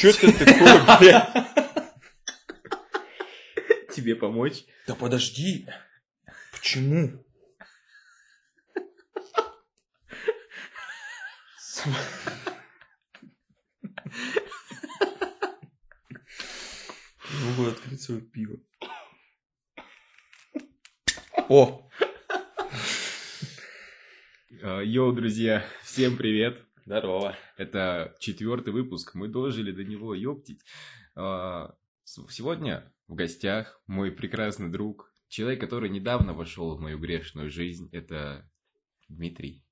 чё ты такое, бля? Тебе помочь? Да подожди. Почему? Могу открыть свое пиво. О! А, Йоу, друзья, всем привет. Здорово. Это четвертый выпуск. Мы дожили до него, ёптить. А, Сегодня в гостях мой прекрасный друг, человек, который недавно вошел в мою грешную жизнь. Это Дмитрий.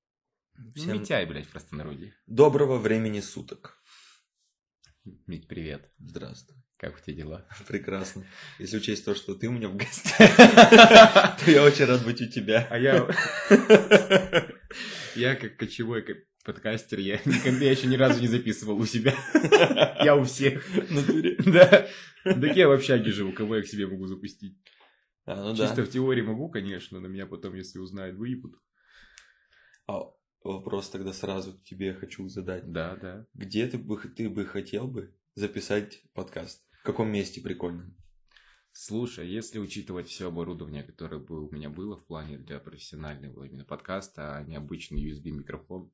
Всем Митяй, блядь, в простонародье. доброго времени суток. Мить, привет. Здравствуй. Как у тебя дела? Прекрасно. Если учесть то, что ты у меня в гостях, то я очень рад быть у тебя. А я... Я как кочевой подкастер, я никогда еще ни разу не записывал у себя. Я у всех. Да. Так я в общаге живу, кого я к себе могу запустить? А, ну Чисто в теории могу, конечно, но меня потом, если узнают, выебут. А вопрос тогда сразу тебе хочу задать. Да, да. Где ты бы, ты бы хотел бы записать подкаст? В каком месте прикольно? Слушай, если учитывать все оборудование, которое бы у меня было в плане для профессионального именно подкаста, а не обычный USB микрофон,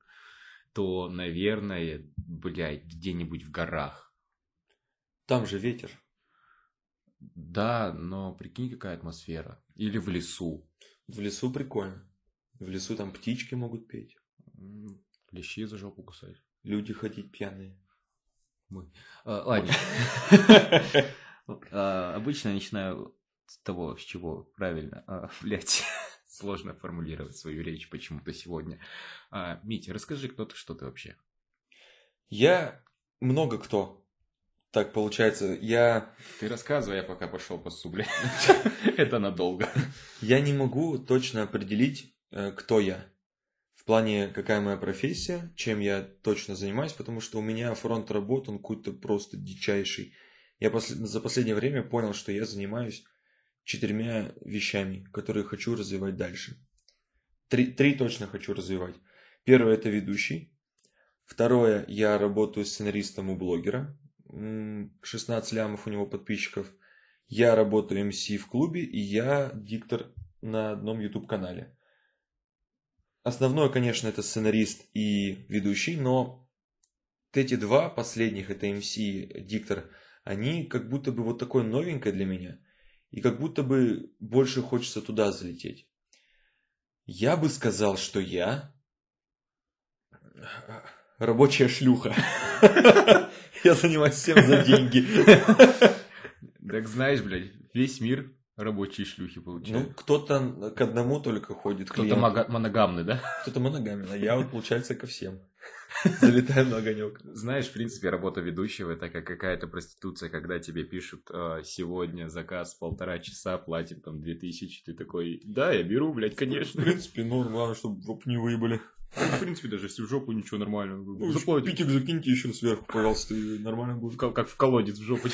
то, наверное, блядь, где-нибудь в горах. Там же ветер. Да, но прикинь, какая атмосфера. Или в лесу. В лесу прикольно. В лесу там птички могут петь. Лещи за жопу кусать. Люди ходить пьяные. Мы. А, ладно. А, Обычно начинаю с того, с чего правильно. А, Блять, сложно формулировать свою речь почему-то сегодня. А, Митя, расскажи, кто ты, что ты вообще? Я много кто. Так получается, я, Ты рассказывай, я пока пошел по су, блядь. Это надолго. я не могу точно определить, э, кто я. В плане, какая моя профессия, чем я точно занимаюсь, потому что у меня фронт работ, он какой-то просто дичайший. Я за последнее время понял, что я занимаюсь четырьмя вещами, которые хочу развивать дальше. Три, три точно хочу развивать. Первое – это ведущий. Второе – я работаю сценаристом у блогера. М, 16 лямов у него подписчиков. Я работаю МС в клубе, и я диктор на одном YouTube-канале. Основное, конечно, это сценарист и ведущий, но эти два последних, это МС и диктор, они как будто бы вот такое новенькое для меня. И как будто бы больше хочется туда залететь. Я бы сказал, что я рабочая шлюха. Я занимаюсь всем за деньги. Так знаешь, блядь, весь мир рабочие шлюхи Ну, получают. кто-то к одному только ходит. Кто-то моногамный, да? Кто-то моногамен, а я вот, получается, ко всем. Залетаю на огонек. Знаешь, в принципе, работа ведущего это как какая-то проституция, когда тебе пишут э, сегодня заказ полтора часа, платим там две тысячи, ты такой, да, я беру, блядь, В конечно. принципе, ну, главное, чтобы в жопу не выебали. В принципе, даже если в жопу ничего нормально. Ну, Заплатим. Питик закиньте еще сверху, пожалуйста, и нормально будет. Как как в колодец в жопу.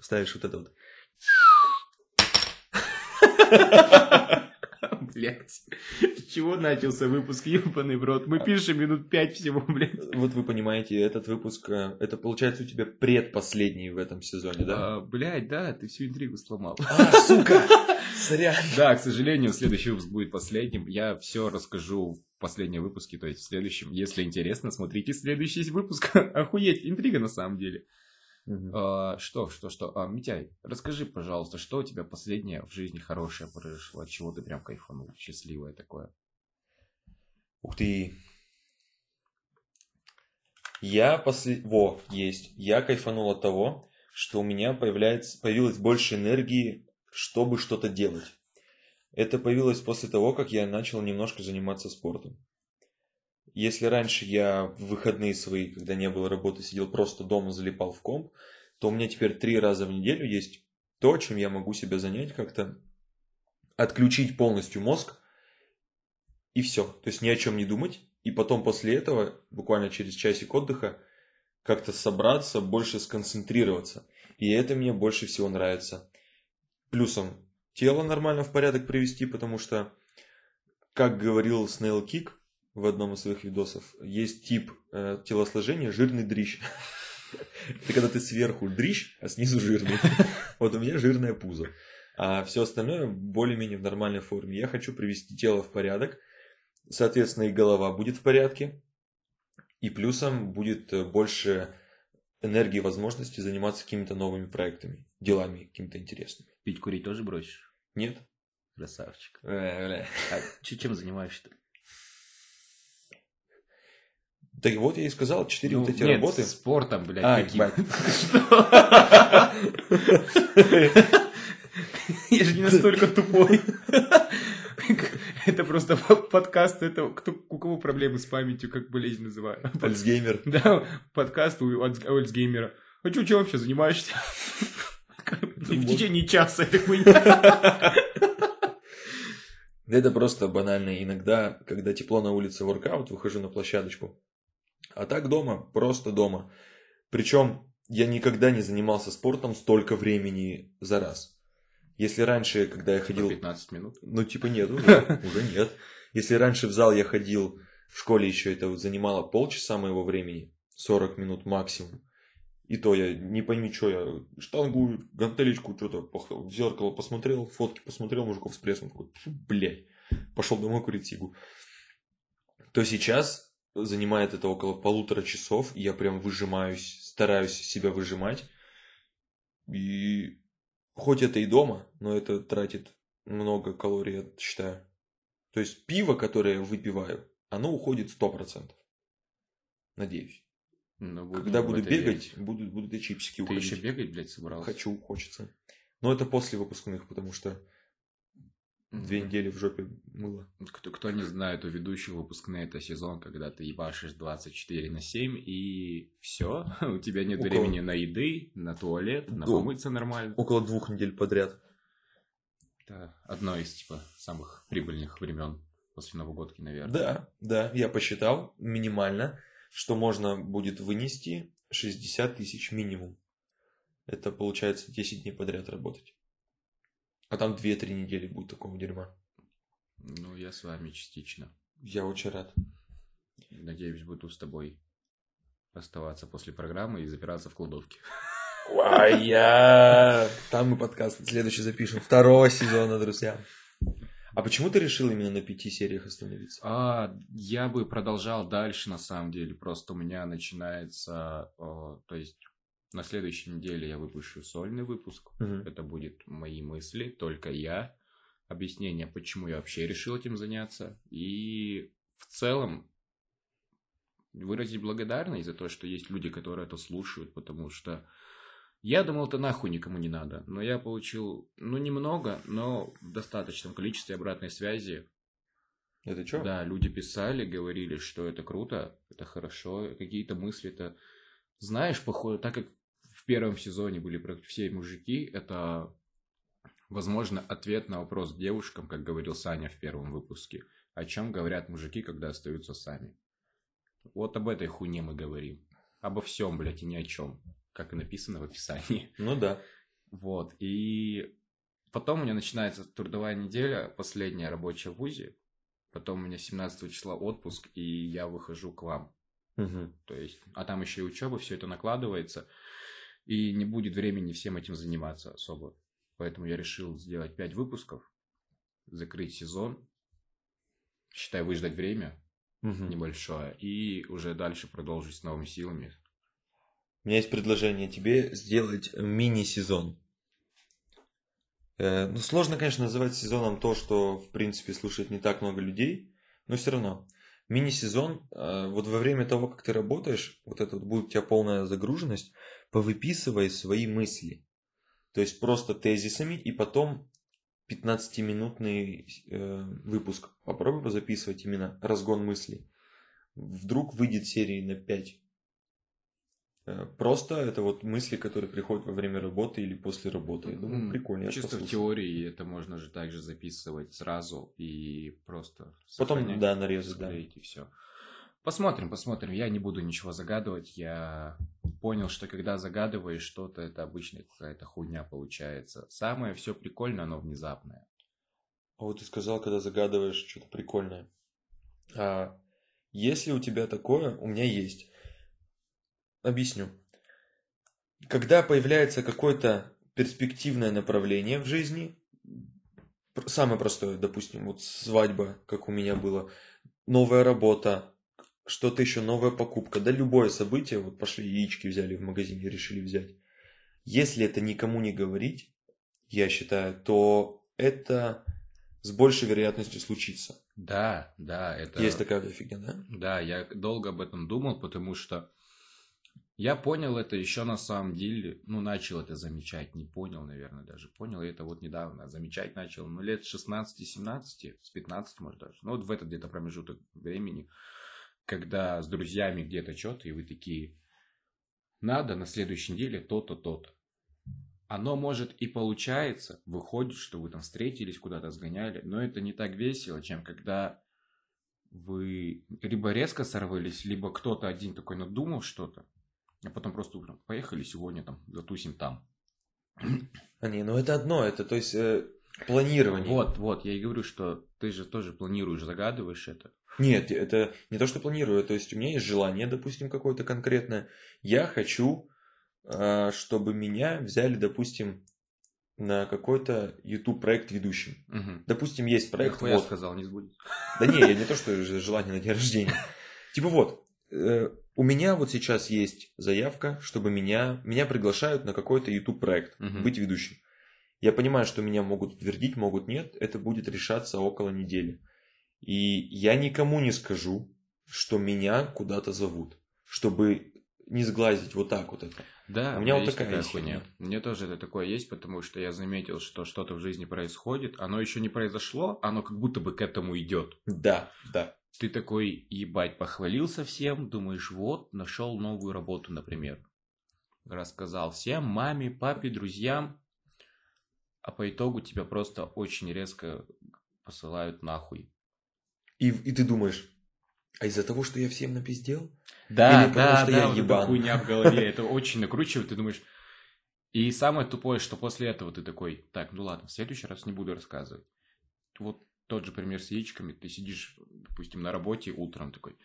Ставишь вот это вот. Блять. С чего начался выпуск, ебаный в рот? Мы пишем минут пять всего, блядь. Вот вы понимаете, этот выпуск, э, это получается у тебя предпоследний в этом сезоне, да? А, блядь, да, ты всю интригу сломал. А, сука! Сорян. Да, к сожалению, следующий выпуск будет последним. Я все расскажу в последнем выпуске, то есть в следующем. Если интересно, смотрите следующий выпуск. Охуеть, интрига на самом деле. А, что, что, что? А, Митяй, расскажи, пожалуйста, что у тебя последнее в жизни хорошее произошло? От чего ты прям кайфанул? Счастливое такое. Ух ты. Я после... Во, есть. Я кайфанул от того, что у меня появляется... появилось больше энергии, чтобы что-то делать. Это появилось после того, как я начал немножко заниматься спортом. Если раньше я в выходные свои, когда не было работы, сидел просто дома, залипал в комп, то у меня теперь три раза в неделю есть то, чем я могу себя занять как-то, отключить полностью мозг, и все. То есть ни о чем не думать и потом после этого, буквально через часик отдыха, как-то собраться, больше сконцентрироваться. И это мне больше всего нравится. Плюсом тело нормально в порядок привести, потому что, как говорил Снейл Кик в одном из своих видосов, есть тип э, телосложения жирный дрищ. Это когда ты сверху дрищ, а снизу жирный. Вот у меня жирное пузо. А все остальное более-менее в нормальной форме. Я хочу привести тело в порядок. Соответственно, и голова будет в порядке. И плюсом будет э, больше энергии и возможности заниматься какими-то новыми проектами, делами какими-то интересными. Пить, курить тоже бросишь? Нет. Красавчик. Э, бля. А чем занимаешься-то? Так вот я и сказал, четыре Ну, вот эти нет, работы. спортом, блядь, А, каким? Я же не настолько тупой. Это просто подкаст, это кто, у кого проблемы с памятью, как болезнь называю. Альцгеймер. Да, подкаст у Альц- у Альцгеймера. А чё, чем вообще занимаешься? В течение часа это хуйня. Это просто банально. Иногда, когда тепло на улице воркаут, выхожу на площадочку. А так дома, просто дома. Причем я никогда не занимался спортом столько времени за раз. Если раньше, когда я ходил... 15 минут. Ну, типа нет, уже, уже нет. Если раньше в зал я ходил, в школе еще это вот занимало полчаса моего времени, 40 минут максимум. И то я не пойми, что я штангу, гантелечку, что-то в зеркало посмотрел, фотки посмотрел, мужиков с прессом, такой, «Фу, блядь, пошел домой курить сигу. То сейчас занимает это около полутора часов, я прям выжимаюсь, стараюсь себя выжимать. И хоть это и дома, но это тратит много калорий, я считаю. То есть пиво, которое я выпиваю, оно уходит 100%. Надеюсь. Ну, буду Когда буду бегать, верить. будут, будут и чипсики Ты уходить. еще бегать, блядь, собрался? Хочу, хочется. Но это после выпускных, потому что две недели в жопе мыло. Кто, кто не знает, у ведущих выпускные это сезон, когда ты ебашишь 24 на 7, и все, у тебя нет Около- времени на еды, на туалет, на Да. помыться нормально. Около двух недель подряд. Это одно из, типа, самых прибыльных времен после Новогодки, наверное. Да, да, я посчитал минимально, что можно будет вынести 60 тысяч минимум. Это получается 10 дней подряд работать. А там 2-3 недели будет такого дерьма. Ну, я с вами частично. Я очень рад. Надеюсь, буду с тобой оставаться после программы и запираться в кладовке. Я... Там мы подкаст следующий запишем. Второго сезона, друзья. А почему ты решил именно на пяти сериях остановиться? А, я бы продолжал дальше, на самом деле. Просто у меня начинается, э, то есть на следующей неделе я выпущу сольный выпуск. Мгм. Это будет мои мысли, только я. Объяснение, почему я вообще решил этим заняться. И в целом выразить благодарность за то, что есть люди, которые это слушают, потому что я думал, это нахуй никому не надо. Но я получил, ну, немного, но в достаточном количестве обратной связи. Это что? Да, люди писали, говорили, что это круто, это хорошо, какие-то мысли-то... Знаешь, походу, так как в первом сезоне были все мужики, это, возможно, ответ на вопрос девушкам, как говорил Саня в первом выпуске. О чем говорят мужики, когда остаются сами. Вот об этой хуйне мы говорим. Обо всем, блядь, и ни о чем. Как и написано в описании. Ну да. Вот. И потом у меня начинается трудовая неделя, последняя рабочая в ВУЗе. Потом у меня 17 числа отпуск, и я выхожу к вам. Мгм. То есть, а там еще и учеба, все это накладывается. И не будет времени всем этим заниматься особо. Поэтому я решил сделать 5 выпусков, закрыть сезон, считай, выждать время Мгм. небольшое, и уже дальше продолжить с новыми силами. У меня есть предложение тебе сделать мини-сезон. Э, ну, сложно, конечно, называть сезоном то, что, в принципе, слушает не так много людей, но все равно. Мини-сезон, э, вот во время того, как ты работаешь, вот это вот будет у тебя полная загруженность, повыписывай свои мысли. То есть просто тезисами, и потом 15-минутный э, выпуск. Попробуй позаписывать именно разгон мыслей. Вдруг выйдет серии на 5. Э, Просто это вот мысли, которые приходят во время работы или после работы. Я думаю, прикольно. Чисто в теории это можно же также записывать сразу и просто Потом, да, нарезать, да. и все. Посмотрим, посмотрим. Я не буду ничего загадывать. Я понял, что когда загадываешь что-то, это обычно какая-то хуйня получается. Самое все прикольное, оно внезапное. А вот ты сказал, когда загадываешь что-то прикольное. А если у тебя такое, у меня есть. Объясню. Когда появляется какое-то перспективное направление в жизни, самое простое, допустим, вот свадьба, как у меня было, новая работа, что-то еще, новая покупка, да любое событие, вот пошли яички взяли в магазине, решили взять. Если это никому не говорить, я считаю, то это с большей вероятностью случится. Да, да, это... Есть такая фигня, да? Да, я долго об этом думал, потому что я понял это еще на самом деле, ну, начал это замечать, не понял, наверное, даже. Понял это вот недавно, замечать начал, ну, лет 16-17, с 15, может, даже. Ну, вот в этот где-то промежуток времени, когда с друзьями где-то что-то, и вы такие, надо на следующей неделе то-то, то-то. Оно может и получается, выходит, что вы там встретились, куда-то сгоняли, но это не так весело, чем когда вы либо резко сорвались, либо кто-то один такой надумал что-то, а потом просто утром поехали сегодня там, затусим там. А не, ну это одно, это то есть э, планирование. Вот, вот, я и говорю, что ты же тоже планируешь, загадываешь это. Нет, это не то, что планирую, то есть у меня есть желание, допустим, какое-то конкретное. Я хочу, э, чтобы меня взяли, допустим, на какой-то YouTube проект ведущим. Угу. Допустим, есть проект. вот. я сказал, не сбудется. Да не, я не то, что желание на день рождения. Типа вот, э, у меня вот сейчас есть заявка, чтобы меня, меня приглашают на какой-то YouTube проект, Мгм. быть ведущим. Я понимаю, что меня могут утвердить, могут нет, это будет решаться около недели. И я никому не скажу, что меня куда-то зовут, чтобы не сглазить вот так вот это. Да, У меня вот такая такая хуйня. Мне тоже это такое есть, потому что я заметил, что что-то в жизни происходит, оно еще не произошло, оно как будто бы к этому идет. Да, да. Ты такой, ебать, похвалился всем, думаешь, вот, нашел новую работу, например. Рассказал всем, маме, папе, друзьям, а по итогу тебя просто очень резко посылают нахуй. И, и ты думаешь, а из-за того, что я всем напиздел? Да, Или потому да, что да, я вот ебан. хуйня в голове, это очень накручивает, ты думаешь... И самое тупое, что после этого ты такой, так, ну ладно, в следующий раз не буду рассказывать. Вот тот же пример с яичками, ты сидишь, допустим, на работе утром такой,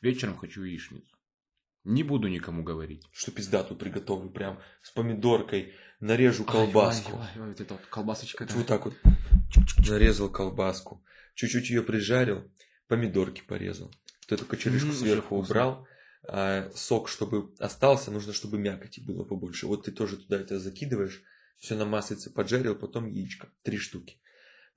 вечером хочу яичницу. Не буду никому говорить. Что пиздатую приготовлю, прям с помидоркой, нарежу колбаску. Ай, ай, ай, вот эта вот колбасочка. да. Вот так вот нарезал колбаску, чуть-чуть ее прижарил, помидорки порезал. Вот эту кочерышку сверху убрал, а сок, чтобы остался, нужно, чтобы мякоти было побольше. Вот ты тоже туда это закидываешь, все на маслице поджарил, потом яичко, три штуки.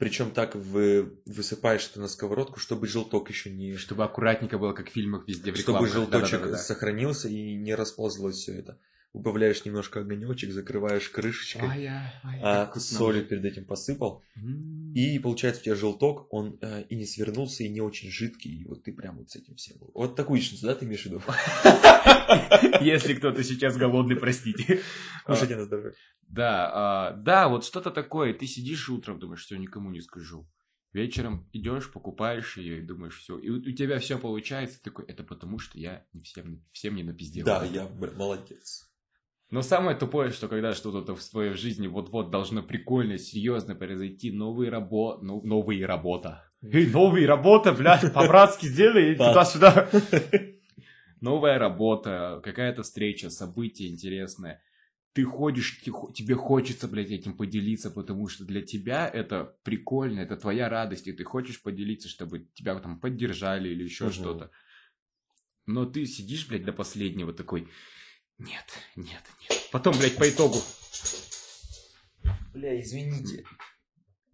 Причем так вы, высыпаешь это на сковородку, чтобы желток еще не... Чтобы аккуратненько было, как в фильмах везде в Чтобы рекламах. желточек Да-да-да-да. сохранился и не расползлось все это. Убавляешь немножко огонечек, закрываешь крышечкой, Ай, ай, а вкусно. солью перед этим посыпал. М. И получается у тебя желток, он э, и не свернулся, и не очень жидкий, и вот ты прям вот с этим всем. Вот такую яичницу, да, ты имеешь в виду? Если кто-то сейчас голодный, простите. Кушайте на здоровье. Да, а, да, вот что-то такое. Ты сидишь утром, думаешь, все, никому не скажу. Вечером идешь, покупаешь ее и думаешь, все. И у, тебя все получается. Такой, это потому, что я не всем, всем не напиздел. Да, я молодец. Но самое тупое, что когда что-то в твоей жизни вот-вот должно прикольно, серьезно произойти, новые работы, ну, новые работа. Эй, новые работа, блядь, по-братски сделай, Да. туда-сюда. Новая работа, какая-то встреча, событие интересное. Ты ходишь, те- хо- тебе хочется, блядь, этим поделиться, потому что для тебя это прикольно, это твоя радость, и ты хочешь поделиться, чтобы тебя там поддержали или еще Мгм. что-то. Но ты сидишь, блядь, до последнего такой, нет, нет, нет. Потом, блядь, по итогу, Бля, извините.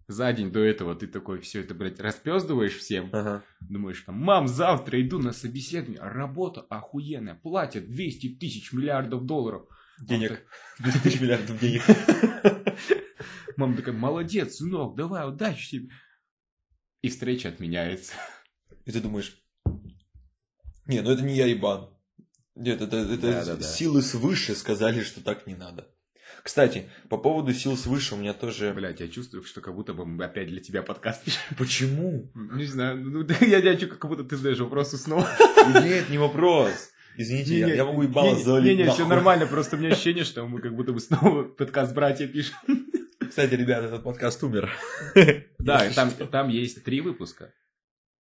за день до этого ты такой все это, блядь, распездываешь всем. Ага. Думаешь, там, мам, завтра иду на собеседование, работа охуенная, платят 200 тысяч миллиардов долларов. Денег. 200 тысяч миллиардов денег. Мама такая, молодец, сынок, давай, удачи тебе. И встреча отменяется. И ты думаешь, не, ну это не я ебан. Нет, это, это Да-да-да. силы свыше сказали, что так не надо. Кстати, по поводу сил свыше у меня тоже... Блять, я чувствую, что как будто бы мы опять для тебя подкаст пишем. Почему? Не знаю, ну я, чувствую, как будто ты задаешь вопросы снова. Нет, не вопрос. Извините, я, Не-не, я могу ебало не- залить. Не-не, все нормально, просто у меня ощущение, что мы как будто бы снова подкаст братья пишем. Кстати, ребята, этот подкаст умер. Да, и там, там есть три выпуска.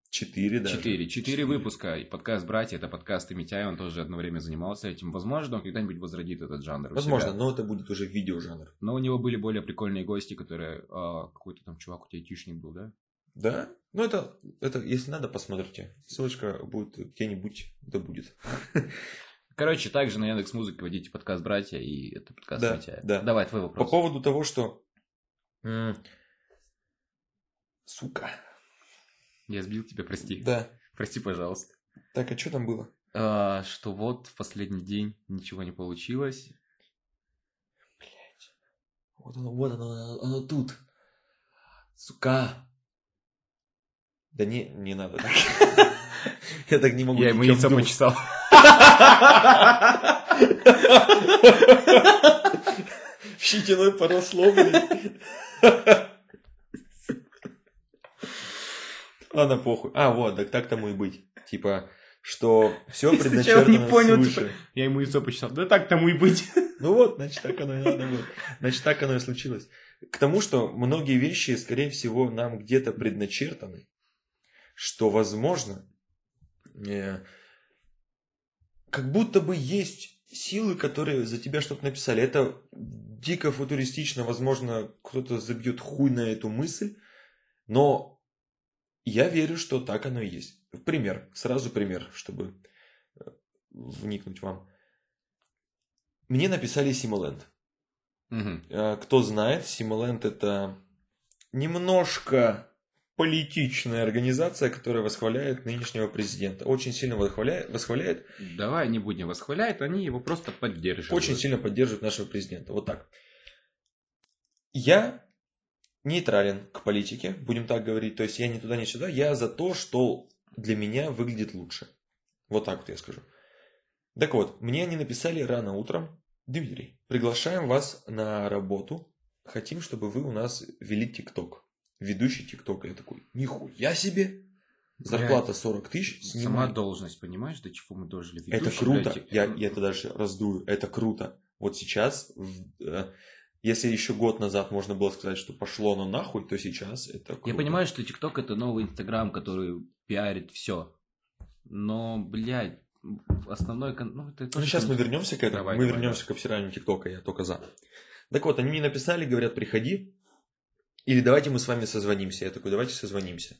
Четыре, да. Четыре. Четыре выпуска. И подкаст «Братья» — это подкаст Митяя, он тоже одно время занимался этим. Возможно, он когда-нибудь возродит этот жанр Возможно, но это будет уже видеожанр. Но у него были более прикольные гости, которые... а, какой-то там чувак у тебя айтишник был, да? Да? Ну, это, это, если надо, посмотрите. Ссылочка будет где-нибудь, да будет. Короче, также на Яндекс Музыке вводите подкаст «Братья», и это подкаст Да, Митяя. да. Давай, твой По вопрос. поводу того, что... Сука. Я сбил тебя, прости. Да. Прости, пожалуйста. Так, а что там было? А, что вот в последний день ничего не получилось. Вот оно, вот оно, оно тут. Сука. Да не, не надо так. Я так не могу. Я ему думать. почесал. Щетиной поросло, блин. Ладно, похуй. А, вот, так так тому и быть. Типа, что все предначертано не понял, типа, Я ему яйцо почесал. Да так тому и быть. Ну вот, значит, так оно и надо было. Значит, так оно и случилось. К тому, что многие вещи, скорее всего, нам где-то предначертаны, что, возможно, э, как будто бы есть силы, которые за тебя что-то написали. Это дико футуристично, возможно, кто-то забьет хуй на эту мысль, но я верю, что так оно и есть. Пример, сразу пример, чтобы э, вникнуть вам. Мне написали Симоленд. Э, Кто знает, Симоленд это немножко политичная организация, которая восхваляет нынешнего президента. Очень сильно восхваляет, восхваляет Давай не будем восхвалять, они его просто поддерживают. очень сильно поддерживает нашего президента. Вот так. Я нейтрален к политике, будем так говорить. То есть я ни туда, ни сюда. Я за то, что для меня выглядит лучше. Вот так вот я скажу. Так вот, мне они написали рано утром. Дмитрий, приглашаем вас на работу. Хотим, чтобы вы у нас вели ТикТок. Ведущий ТикТока. Я такой, нихуя себе. Зарплата 40 тысяч. Сама снимай. должность, понимаешь, до чего мы дожили? Это Ведущий, круто. блядь, Я, э, я это даже раздую. Это круто. Вот сейчас, в- э, если еще год назад можно было сказать, что пошло оно нахуй, то сейчас это круто. Я понимаю, что ТикТок это новый Инстаграм, который пиарит все. Но, блядь, основной... Ну, это Ну, сейчас мы вернемся к этому. Давай, мы давай, вернемся к обсиранию ТикТока, я только за. Так вот, они мне написали, говорят, приходи. Или давайте мы с вами созвонимся. Я такой, давайте созвонимся.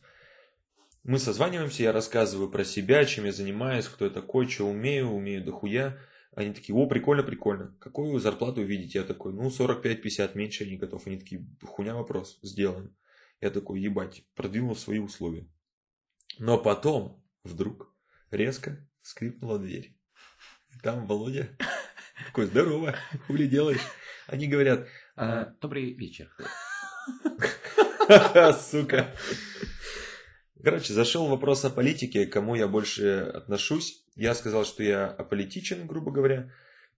Мы созваниваемся, я рассказываю про себя, чем я занимаюсь, кто я такой, что умею, умею дохуя. Они такие, о, прикольно, прикольно. Какую зарплату видите? Я такой, ну, 45-50, меньше не готов. Они такие, хуйня вопрос, сделаем. Я такой, ебать, продвинул свои условия. Но потом, вдруг, резко скрипнула дверь. Там Володя такой, здорово, хули делаешь? Они говорят, А, а, Добрый вечер. сука. Короче, зашел вопрос о политике, к кому я больше отношусь. Я сказал, что я аполитичен, грубо говоря.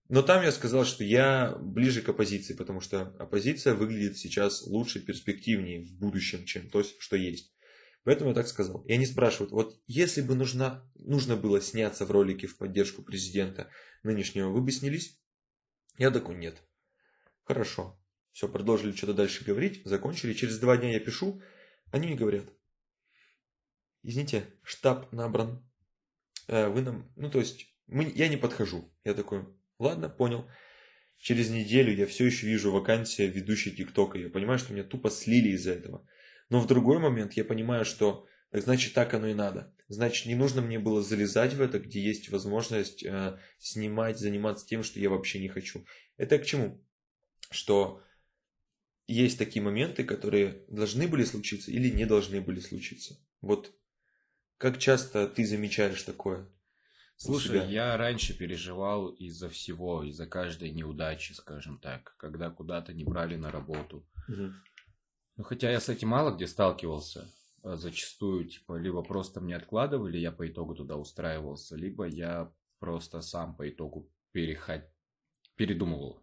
Но там я сказал, что я ближе к оппозиции, потому что оппозиция выглядит сейчас лучше, перспективнее в будущем, чем то, что есть. Поэтому я так сказал. И они спрашивают, вот если бы нужна, нужно было сняться в ролике в поддержку президента нынешнего, вы бы снялись? Я такой, нет. Хорошо. Все, продолжили что-то дальше говорить, закончили. Через два дня я пишу, они мне говорят, извините, штаб набран. Э, Вы нам, ну то есть, мы, я не подхожу. Я такой, ладно, понял. Через неделю я все еще вижу вакансия ведущей ТикТока. Я понимаю, что меня тупо слили из-за этого. Но в другой момент я понимаю, что так значит так оно и надо. Значит, не нужно мне было залезать в это, где есть возможность э, снимать, заниматься тем, что я вообще не хочу. Это к чему? Что есть такие моменты, которые должны были случиться или не должны были случиться. Вот как часто ты замечаешь такое? Слушай, себя? я раньше переживал из-за всего, из-за каждой неудачи, скажем так, когда куда-то не брали на работу. Мгм. Ну, хотя я с этим мало где сталкивался. А Зачастую, типа, либо просто мне откладывали, я по итогу туда устраивался, либо я просто сам по итогу переход... передумывал.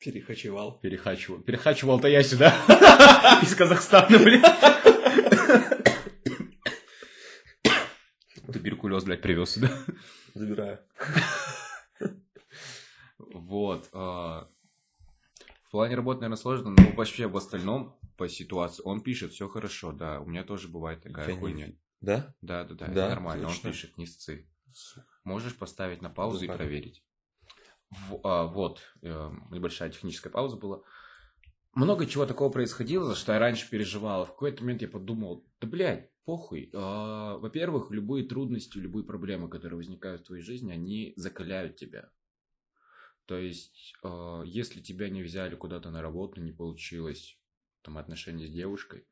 Перехачивал. Перехачивал. Перехачивал-то я сюда. Из Казахстана, блядь. Туберкулез, блядь, привез сюда. Забираю. Вот. а, В плане работы, наверное, сложно, но вообще в остальном по ситуации он пишет, все хорошо, да, у меня тоже бывает такая хуйня. Да? Да, да, да, Да, это нормально, точно. он пишет, не сцы. Можешь поставить на паузу и проверить. В- а, вот, э, небольшая техническая пауза была. Много чего такого происходило, за что я раньше переживал. В какой-то момент я подумал, да, блядь, похуй. А, Во-первых, любые трудности, любые проблемы, которые возникают в твоей жизни, они закаляют тебя. То есть, э, если тебя не взяли куда-то на работу, не получилось там отношения с девушкой,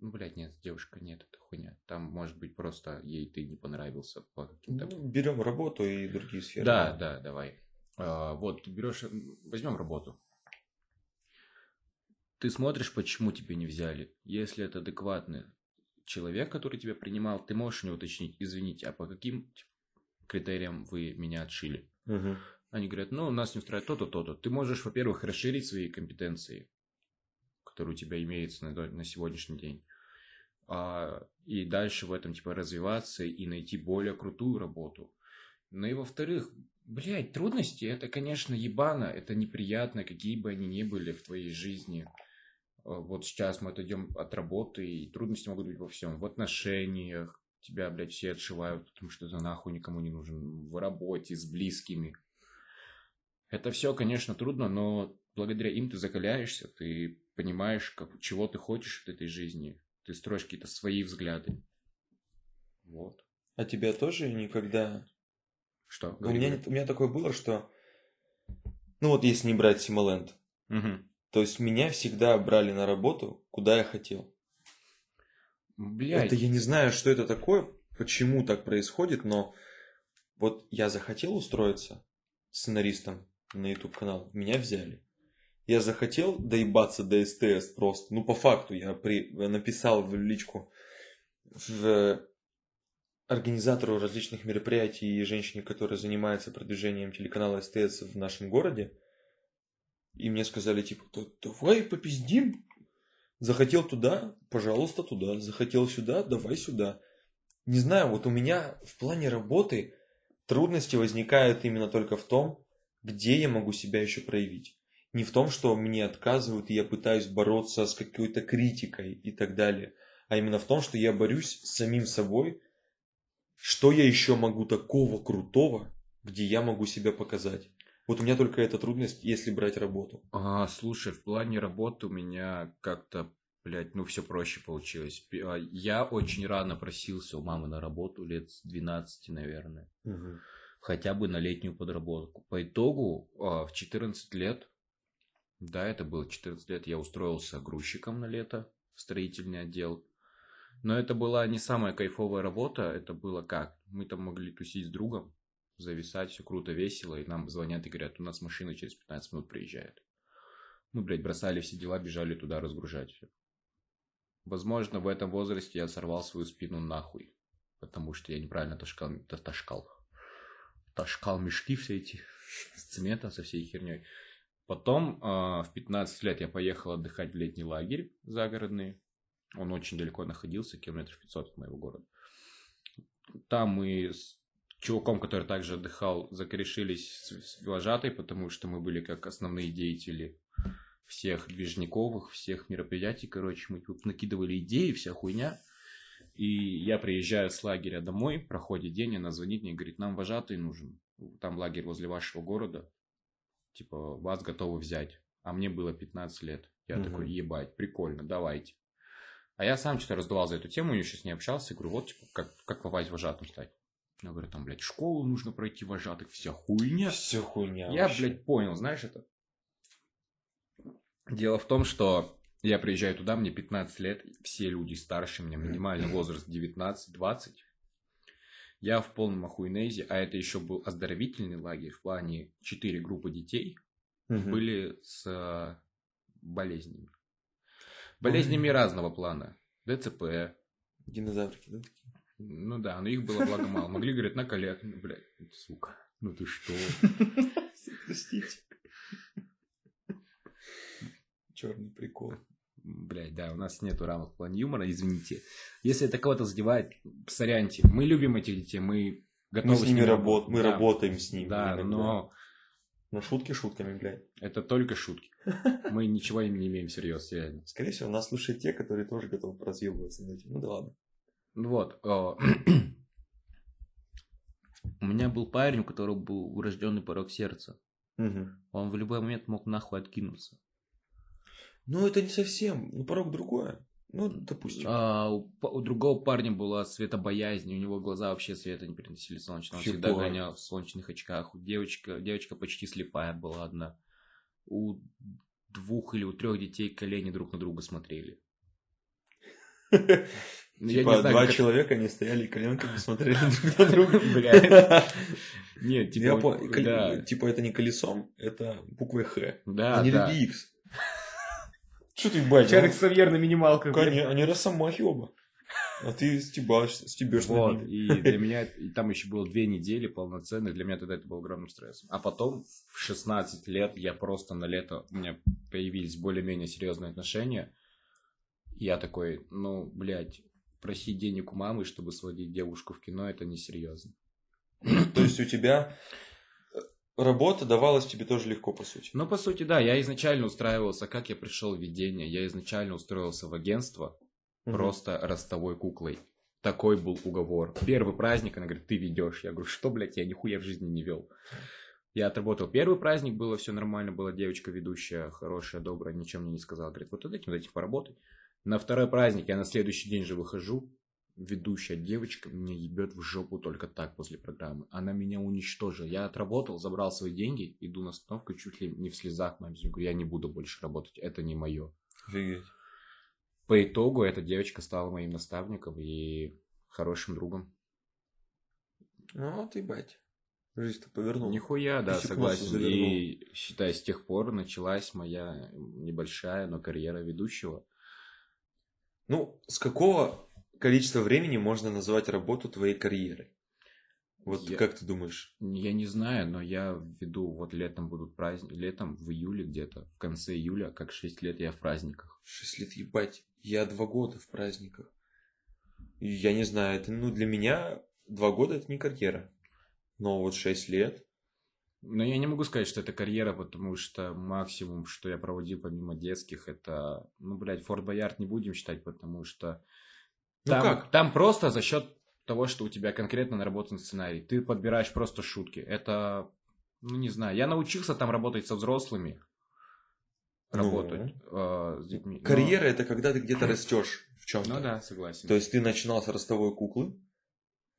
ну, блядь, нет, девушка нет, это хуйня. Там, может быть, просто ей ты не понравился по каким-то... Ну, берем работу и другие сферы. Да, да, давай. А, вот, ты берешь, возьмем работу. Ты смотришь, почему тебя не взяли. Если это адекватный человек, который тебя принимал, ты можешь у него уточнить, извините, а по каким критериям вы меня отшили? Мгм. Они говорят, ну, нас не устраивает то-то, то-то. Ты можешь, во-первых, расширить свои компетенции, которые у тебя имеются на, на сегодняшний день. А, и дальше в этом, типа, развиваться и найти более крутую работу. Ну и во-вторых, блядь, трудности, это, конечно, ебано, это неприятно, какие бы они ни были в твоей жизни. А, Вот сейчас мы отойдем от работы, и трудности могут быть во всем. В отношениях, тебя, блядь, все отшивают, потому что ты нахуй никому не нужен. В работе, с близкими. Это все, конечно, трудно, но благодаря им ты закаляешься, ты понимаешь, как, чего ты хочешь от этой жизни. Ты строишь какие-то свои взгляды. Вот. А тебя тоже никогда... Что? У меня, у меня такое было, что... Ну вот если не брать Симоленд, Мгм. То есть меня всегда брали на работу, куда я хотел. Блядь. Это я не знаю, что это такое, почему так происходит, но вот я захотел устроиться сценаристом на YouTube канал, меня взяли. Я захотел доебаться до СТС просто. Ну, по факту, я при... написал в личку в организатору различных мероприятий и женщине, которая занимается продвижением телеканала СТС в нашем городе. И мне сказали, типа, «Да давай попиздим. Захотел туда, пожалуйста, туда. Захотел сюда, давай сюда. Не знаю, вот у меня в плане работы трудности возникают именно только в том, где я могу себя еще проявить. Не в том, что мне отказывают, и я пытаюсь бороться с какой-то критикой и так далее. А именно в том, что я борюсь с самим собой, что я еще могу такого крутого, где я могу себя показать. Вот у меня только эта трудность, если брать работу. А, слушай, в плане работы у меня как-то, блядь, ну все проще получилось. А, Я очень рано просился у мамы на работу, лет с 12, наверное. Хотя бы на летнюю подработку. По итогу, а, в 14 лет, да, это было 14 лет, я устроился грузчиком на лето в строительный отдел. Но это была не самая кайфовая работа, это было как? Мы там могли тусить с другом, зависать, все круто, весело, и нам звонят и говорят, у нас машина через 15 минут приезжает. Мы, блядь, бросали все дела, бежали туда разгружать все. Возможно, в этом возрасте я сорвал свою спину нахуй, потому что я неправильно ташкал, та- ташкал, ташкал мешки все эти с цементом, со всей херней. Потом а, в 15 лет я поехал отдыхать в летний лагерь загородный. Он очень далеко находился, километров 500 от моего города. Там мы чуваком, который также отдыхал, закорешились с, с вожатой, потому что мы были как основные деятели всех движниковых, всех мероприятий. Короче, мы тут накидывали идеи, вся хуйня. И я приезжаю с лагеря домой, проходит день, она звонит мне и говорит, нам вожатый нужен. Там лагерь возле вашего города. Типа, вас готовы взять. А мне было 15 лет. Я Мгм. такой, ебать, прикольно, давайте. А я сам что-то раздувал за эту тему, я еще с ней общался, говорю, вот, типа, как, как попасть вожатым стать. Я говорю, там, блядь, школу нужно пройти вожатых, вся хуйня. Все хуйня. Я, вообще. блядь, понял, знаешь это? Дело в том, что я приезжаю туда, мне 15 лет, все люди старше меня, минимальный возраст 19-20. Я в полном охуенезе, а это еще был оздоровительный лагерь в плане 4 группы детей Мгм. были с э, болезнями. Болезнями разного плана. ДЦП, Динозаврики, да? Ну да, но их было благо мало. Могли, говорить, на коллег. Ну, блядь, сука, ну ты что? Простите. черный прикол. Блять, да, у нас нету рамок в плане юмора, извините. Если это кого-то задевает, соряньте. Мы любим этих детей, мы готовы мы с ними работаем, мы да. работаем с ними. Да, иногда. но Но шутки шутками, блядь. это только шутки. Мы ничего им не имеем всерьез, реально. Скорее всего, нас слушают те, которые тоже готовы разъебываться над этим. Ну да ладно. Вот. э, У меня был парень, у которого был врожденный порог сердца. Мгм. Он в любой момент мог нахуй откинуться. Ну, это не совсем. Ну, порог другое. Ну, допустим. А у, у другого парня была светобоязнь, у него глаза вообще света не переносили солнечного. Он всегда гонял в солнечных очках. У девочка, девочка почти слепая была одна. У двух или у трех детей колени друг на друга смотрели. Ну, я Типа, не знаю, два как человека, они стояли коленками смотрели друг на друга. Блядь. Нет, типа, Я да, Типа, это не колесом, это буквой Х. да, не да. люди X. Что ты, бать? Чарик Савьер на минималках. блядь. Они, они росомахи оба. А ты стебаешь, стебешь Вот, и для меня, и там еще было две недели полноценных, для меня тогда это был огромным стрессом. А потом, в 16 лет, я просто на лето, у меня появились более-менее серьезные отношения. Я такой, ну, блядь, просить денег у мамы, чтобы сводить девушку в кино, это несерьезно. То есть у тебя э, работа давалась тебе тоже легко, по сути. Ну, по сути, да, я изначально устраивался, как я пришел в ведение, я изначально устроился в агентство, Мгм. просто ростовой куклой. Такой был уговор. Первый праздник, она говорит, ты ведешь. Я говорю, что, блядь, я нихуя в жизни не вел. Я отработал первый праздник, было все нормально, была девочка ведущая, хорошая, добрая, ничем мне не сказала. Говорит, вот этим, над этим поработай. На второй праздник я на следующий день же выхожу, ведущая девочка меня ебет в жопу только так после программы. Она меня уничтожила. Я отработал, забрал свои деньги, иду на остановку, чуть ли не в слезах маме говорю, я не буду больше работать, это не мое. Офигеть. По итогу эта девочка стала моим наставником и хорошим другом. Ну, вот бать. Жизнь-то повернула. Нихуя, да, согласен. И считай, с тех пор началась моя небольшая, но карьера ведущего. Ну, с какого количества времени можно назвать работу твоей карьерой? Вот Я- как ты думаешь? Я не знаю, но я веду, вот летом будут праздники, летом в июле где-то, в конце июля, как 6 лет я в праздниках. Шесть лет ебать. Я два года в праздниках. Я не знаю, это, ну, для меня два года это не карьера. Но вот шесть лет. Но я не могу сказать, что это карьера, потому что максимум, что я проводил помимо детских, это, ну, блядь, Форт Боярд не будем считать, потому что Ну там, как? там просто за счет того, что у тебя конкретно наработан сценарий. Ты подбираешь просто шутки. Это, ну, не знаю, я научился там работать со взрослыми. Ну. Работать э, с детьми. Но- Карьера это когда ты где-то растешь в чем-то. Ну да, согласен. То есть ты начинал с ростовой куклы,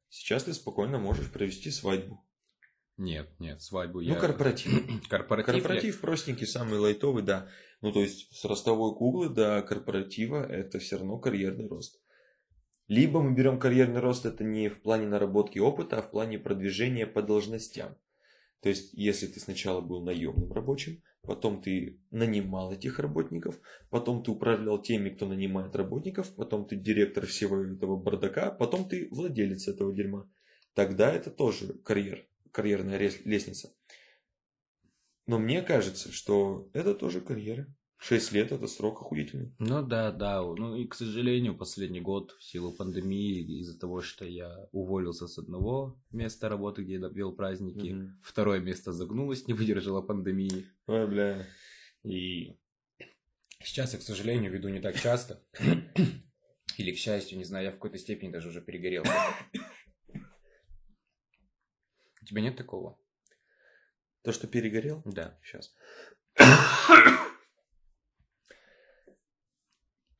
сейчас ты спокойно можешь провести свадьбу. Нет, нет, свадьбу Ну, я... корпоратив. Корпоратив. я- Корпоратив простенький, самый лайтовый, да. Ну, то есть с ростовой куклы до корпоратива это все равно карьерный рост. Либо мы берем карьерный рост, это не в плане наработки опыта, а в плане продвижения по должностям. То есть, если ты сначала был наемным рабочим, потом ты нанимал этих работников, потом ты управлял теми, кто нанимает работников, потом ты директор всего этого бардака, потом ты владелец этого дерьма. Тогда это тоже карьер, карьерная лестница. Но мне кажется, что это тоже карьера. Шесть лет это срок охуительный. Ну да, да. Ну и, к сожалению, последний год в силу пандемии, из-за того, что я уволился с одного места работы, где я вел праздники, Мгм. второе место загнулось, не выдержало пандемии. Ой, бля. И сейчас я, к сожалению, веду не так часто. Или, к счастью, не знаю, я в какой-то степени даже уже перегорел. Тебя нет такого? То, что перегорел? Да. Сейчас.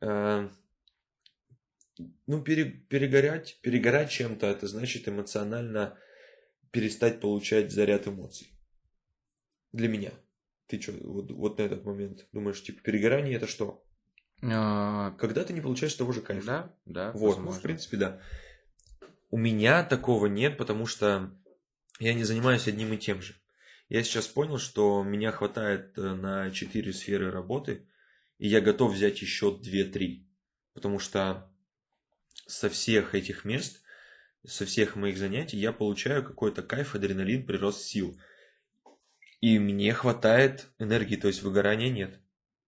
Э, Ну, пере- перегорять, перегорать чем-то, это значит эмоционально перестать получать заряд эмоций. Для меня. Ты что, вот, вот на этот момент думаешь, типа, перегорание это что? А, Когда ты не получаешь того же кайфа. Да, да. Вот, ну, возможно. в принципе, да. У меня такого нет, потому что я не занимаюсь одним и тем же. Я сейчас понял, что меня хватает э, на 4 сферы работы, и я готов взять еще 2-3. Потому что со всех этих мест, со всех моих занятий я получаю какой-то кайф, адреналин, прирост сил. И мне хватает энергии, то есть выгорания нет.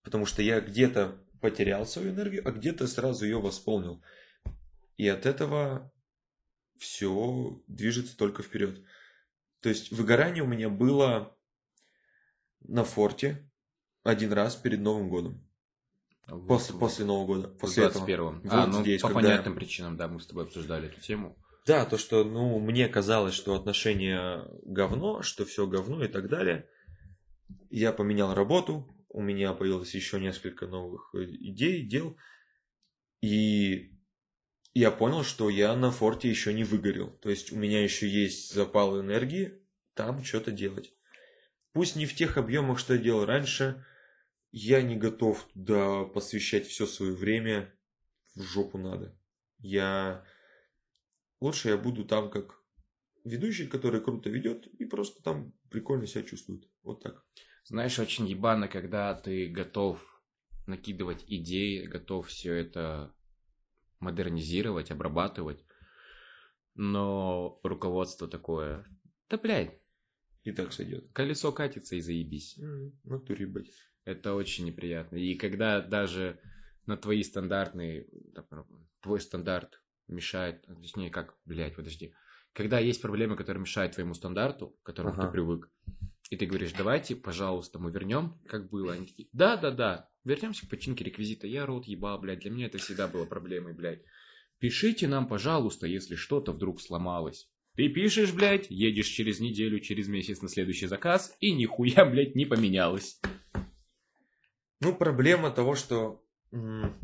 Потому что я где-то потерял свою энергию, а где-то сразу ее восполнил. И от этого все движется только вперед. То есть выгорание у меня было на форте один раз перед Новым годом. Вот, после, вот. после Нового года. После 21 этого. А, ну, здесь, по когда... понятным причинам, да, мы с тобой обсуждали эту тему. Да, то, что, ну, мне казалось, что отношения говно, что все говно и так далее. Я поменял работу, у меня появилось еще несколько новых э, идей, дел. И я понял, что я на форте еще не выгорел. То есть у меня еще есть запал энергии там что-то делать. Пусть не в тех объемах, что я делал раньше, я не готов туда посвящать все свое время в жопу надо. Я... Лучше я буду там как ведущий, который круто ведет и просто там прикольно себя чувствует. Вот так. Знаешь, очень ебано, когда ты готов накидывать идеи, готов все это модернизировать, обрабатывать, но руководство такое, да блядь, и так сойдет. Колесо катится и заебись. Mm, натуре, блядь. Это очень неприятно. И когда даже на твои стандартные, твой стандарт мешает, точнее, как, блядь, подожди. Когда есть проблемы, которые мешают твоему стандарту, к которому ага. ты привык, и ты говоришь, давайте, пожалуйста, мы вернем, как было. Они такие, да, да, да, вернемся к починке реквизита. Я рот ебал, блядь, для меня это всегда было проблемой, блядь. Пишите нам, пожалуйста, если что-то вдруг сломалось. Ты пишешь, блядь, едешь через неделю, через месяц на следующий заказ, и нихуя, блядь, не поменялось. Ну, проблема того, что м-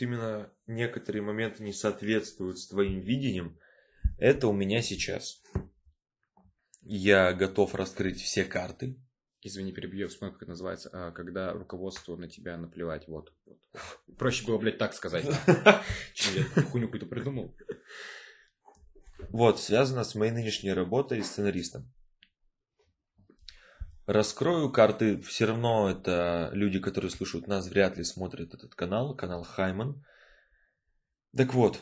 именно некоторые моменты не соответствуют с твоим видением, это у меня сейчас. Я готов раскрыть все карты. Извини, перебью, я вспомнил, как это называется, а, когда руководству на тебя наплевать, вот. вот. Проще было, блядь, так сказать. Чем я хуйню какую-то придумал. Вот, связано с моей нынешней работой сценаристом. Раскрою карты, все равно это люди, которые слушают нас, вряд ли смотрят этот канал, канал Хайман. Так вот,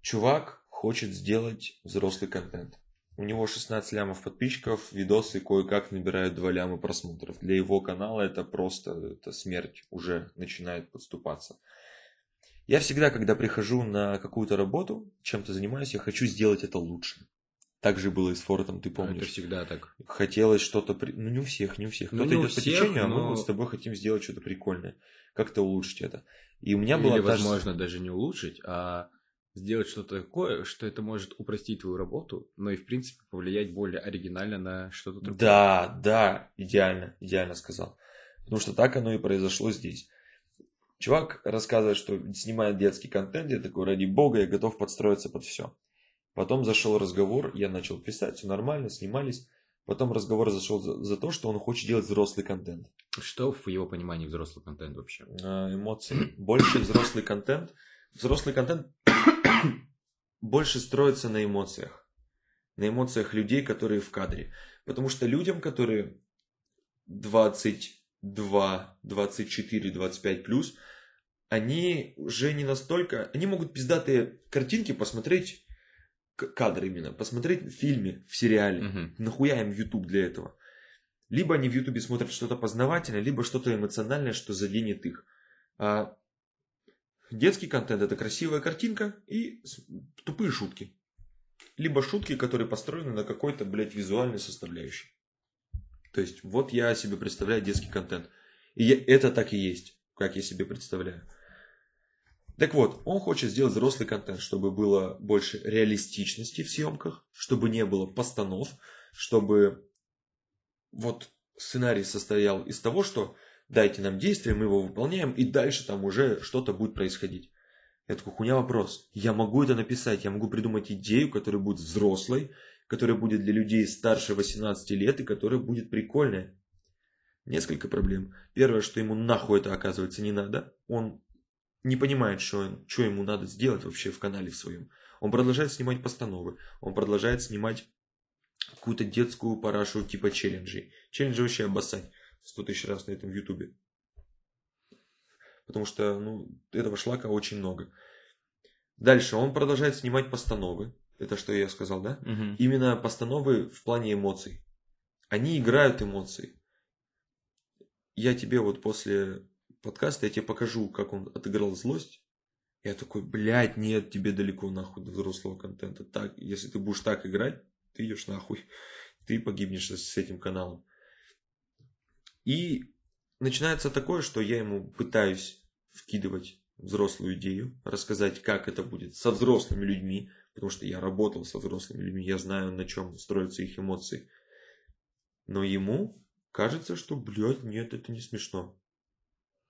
чувак хочет сделать взрослый контент. У него 16 лямов подписчиков, видосы кое-как набирают 2 ляма просмотров. Для его канала это просто это смерть уже начинает подступаться. Я всегда, когда прихожу на какую-то работу, чем-то занимаюсь, я хочу сделать это лучше. Так же было и с Фортом, ты помнишь? Это всегда так. Хотелось что-то... При... Ну, не у всех, не у всех. Ну, Кто-то идет всех, по течению, но... а мы с тобой хотим сделать что-то прикольное. Как-то улучшить это. И у меня Или, была... Возможно, даже... даже не улучшить, а сделать что-то такое, что это может упростить твою работу, но и, в принципе, повлиять более оригинально на что-то другое. Да, да, идеально, идеально сказал. Потому что так оно и произошло здесь. Чувак рассказывает, что снимает детский контент, я такой, ради бога, я готов подстроиться под все. Потом зашел разговор, я начал писать, все нормально, снимались. Потом разговор зашел за, за то, что он хочет делать взрослый контент. Что в его понимании взрослый контент вообще? А, эмоции. Больше взрослый контент. Взрослый контент больше строится на эмоциях. На эмоциях людей, которые в кадре. Потому что людям, которые 22, 24, 25 плюс, они уже не настолько... Они могут пиздатые картинки посмотреть, кадры именно, посмотреть в фильме, в сериале. Угу. Нахуя им YouTube для этого? Либо они в Ютубе смотрят что-то познавательное, либо что-то эмоциональное, что заденет их. А детский контент это красивая картинка и тупые шутки. Либо шутки, которые построены на какой-то, блядь, визуальной составляющей. То есть, вот я себе представляю детский контент. И я, это так и есть, как я себе представляю. Так вот, он хочет сделать взрослый контент, чтобы было больше реалистичности в съемках, чтобы не было постанов, чтобы вот сценарий состоял из того, что дайте нам действие, мы его выполняем, и дальше там уже что-то будет происходить. Я такой, хуйня вопрос. Я могу это написать, я могу придумать идею, которая будет взрослой, которая будет для людей старше 18 лет и которая будет прикольная. Несколько проблем. Первое, что ему нахуй это оказывается не надо. Он не понимает, что, что ему надо сделать вообще в канале в своем. Он продолжает снимать постановы, он продолжает снимать какую-то детскую парашу типа челленджей. Челленджи вообще обоссать 100 тысяч раз на этом ютубе. Потому что ну, этого шлака очень много. Дальше он продолжает снимать постановы. Это что я сказал, да? Угу. Именно постановы в плане эмоций. Они играют эмоции. я тебе вот после подкаста, я тебе покажу, как он отыграл злость. Я такой, блядь, нет, тебе далеко нахуй до взрослого контента. Так, если ты будешь так играть, ты идешь нахуй. Ты погибнешь с этим каналом. И начинается такое, что я ему пытаюсь вкидывать взрослую идею, рассказать, как это будет со взрослыми людьми, потому что я работал со взрослыми людьми, я знаю, на чем строятся их эмоции. Но ему кажется, что, блядь, нет, это не смешно.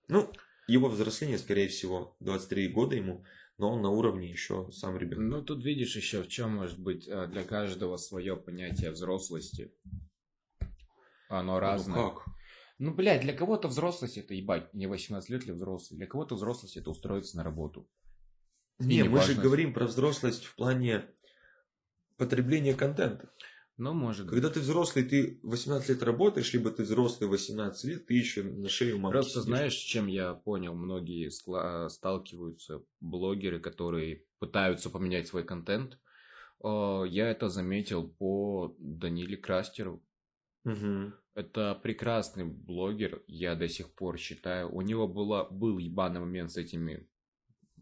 Ну, его взросление, скорее всего, 23 года ему, но он на уровне еще сам ребенок. Ну, тут видишь еще, в чем может быть э, для каждого свое понятие взрослости. Оно ну, разное. Ну, как? Ну, блядь, для кого-то взрослость это, ебать, не 18 лет ли взрослый. Для кого-то взрослость это устроиться на работу. Не, мы же говорим про взрослость в плане потребления контента. Ну, может Когда ты взрослый, ты 18 лет работаешь, либо ты взрослый 18 лет, ты еще на шею мамки Просто сидишь. знаешь, чем я понял, многие сталкиваются, блогеры, которые пытаются поменять свой контент. Я это заметил по Даниле Крастеру. Угу. Это прекрасный блогер, я до сих пор считаю. У него было, был ебаный момент с этими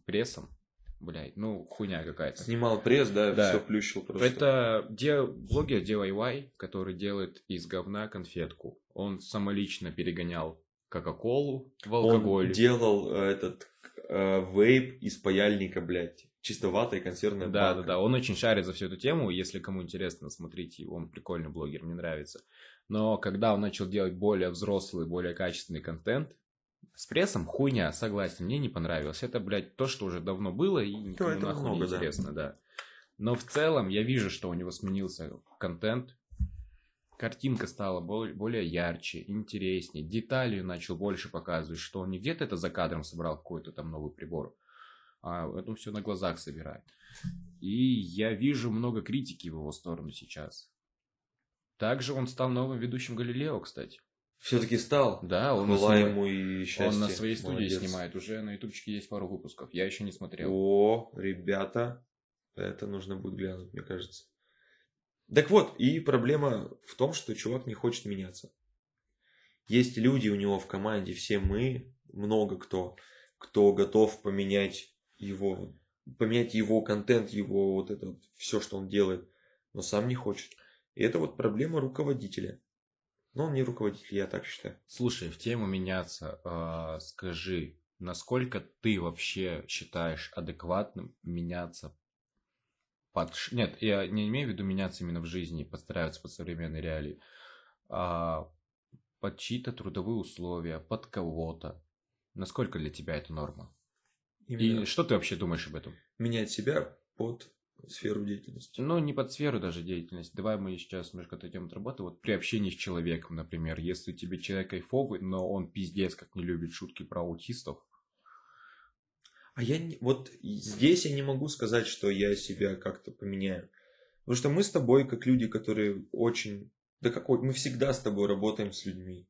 прессом. Блять, ну хуйня какая-то. Снимал пресс, да, да. все плющил просто. Это де... блогер DIY, который делает из говна конфетку. Он самолично перегонял Кока-Колу в алкоголь. Он делал э, этот э, вейп из паяльника, блядь. Чисто вата и консервная Да, банка. да, да. Он очень шарит за всю эту тему. Если кому интересно, смотрите, он прикольный блогер, мне нравится. Но когда он начал делать более взрослый, более качественный контент, с прессом хуйня, согласен, мне не понравилось. Это, блядь, то, что уже давно было и никому ну, нахуй много, не интересно, да. да. Но в целом я вижу, что у него сменился контент. Картинка стала более ярче, интереснее. Деталью начал больше показывать, что он не где-то это за кадром собрал какой-то там новый прибор, а это все на глазах собирает. И я вижу много критики в его сторону сейчас. Также он стал новым ведущим Галилео, кстати. Все-таки стал? Да, он, Хвала на, ему и счастье. он на своей студии Молодец. снимает. Уже на ютубчике есть пару выпусков. Я еще не смотрел. О, ребята, это нужно будет глянуть, мне кажется. Так вот, и проблема в том, что чувак не хочет меняться. Есть люди у него в команде, все мы, много кто, кто готов поменять его, поменять его контент, его вот это вот, все, что он делает, но сам не хочет. И это вот проблема руководителя. Но он не руководитель, я так считаю. Слушай, в тему меняться, э, скажи, насколько ты вообще считаешь адекватным меняться под... Нет, я не имею в виду меняться именно в жизни, подстраиваться под современные реалии, а под чьи-то трудовые условия, под кого-то. Насколько для тебя это норма? Именно... И что ты вообще думаешь об этом? Менять себя под сферу деятельности. Ну, не под сферу даже деятельности. Давай мы сейчас немножко отойдем от работы. Вот при общении с человеком, например, если тебе человек кайфовый, но он пиздец как не любит шутки про аутистов. А я не... вот здесь я не могу сказать, что я себя как-то поменяю. Потому что мы с тобой, как люди, которые очень... Да какой... Мы всегда с тобой работаем с людьми.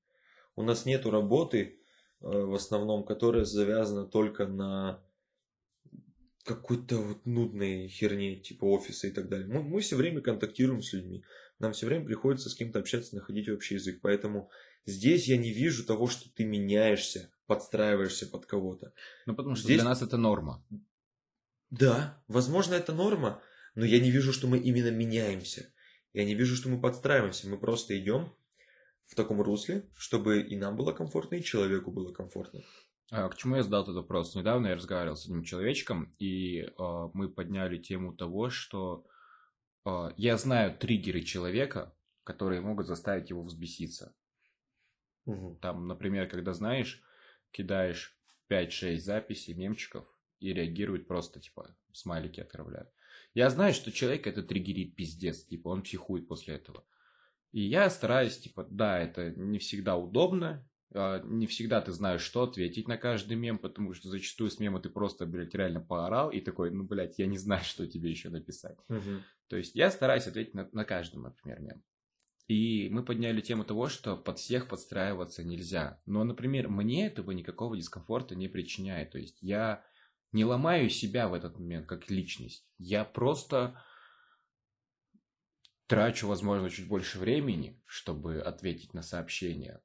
У нас нету работы, э, в основном, которая завязана только на какой-то вот нудной херне, типа офиса и так далее. Мы, мы все время контактируем с людьми. Нам все время приходится с кем-то общаться, находить общий язык. Поэтому здесь я не вижу того, что ты меняешься, подстраиваешься под кого-то. Ну, потому что здесь... для нас это норма. Да, возможно, это норма, но я не вижу, что мы именно меняемся. Я не вижу, что мы подстраиваемся. Мы просто идем в таком русле, чтобы и нам было комфортно, и человеку было комфортно. А, к чему я задал этот вопрос? Недавно я разговаривал с одним человечком, и э, мы подняли тему того, что э, я знаю триггеры человека, которые могут заставить его взбеситься. Угу. Там, например, когда знаешь, кидаешь 5-6 записей, мемчиков, и реагирует просто, типа, смайлики отправляют. Я знаю, что человек это триггерит пиздец, типа, он психует после этого. И я стараюсь, типа, да, это не всегда удобно, не всегда ты знаешь, что ответить на каждый мем, потому что зачастую с мема ты просто, блядь, реально поорал и такой, ну, блядь, я не знаю, что тебе еще написать. Угу. То есть я стараюсь ответить на, на каждый, например, мем. И мы подняли тему того, что под всех подстраиваться нельзя. Но, например, мне этого никакого дискомфорта не причиняет. То есть я не ломаю себя в этот момент как личность. Я просто трачу, возможно, чуть больше времени, чтобы ответить на сообщения.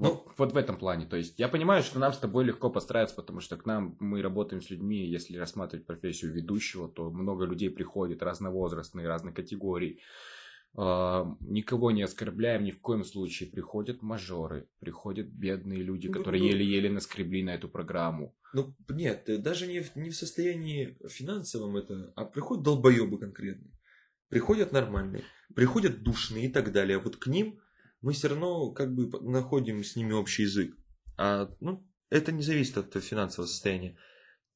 Ну, вот, в этом плане. То есть я понимаю, что нам с тобой легко постараться, потому что к нам мы работаем с людьми, если рассматривать профессию ведущего, то много людей приходит разновозрастные, разных категорий. Uh, никого не оскорбляем ни в коем случае. Приходят мажоры, приходят бедные люди, ну, которые ну, еле-еле наскребли на эту программу. Ну, нет, даже не в, не в состоянии финансовом это, а приходят долбоебы конкретные. Приходят нормальные, приходят душные и так далее. А вот к ним мы все равно как бы находим с ними общий язык. А, ну, это не зависит от финансового состояния.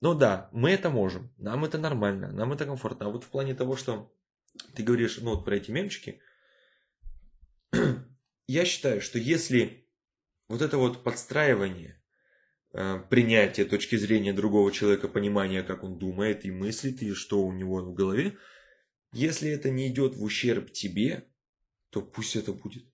Но да, мы это можем, нам это нормально, нам это комфортно. А вот в плане того, что ты говоришь, ну вот про эти мемчики, я считаю, что если вот это вот подстраивание, э, принятие точки зрения другого человека, понимание, как он думает и мыслит, и что у него в голове, если это не идет в ущерб тебе, то пусть это будет.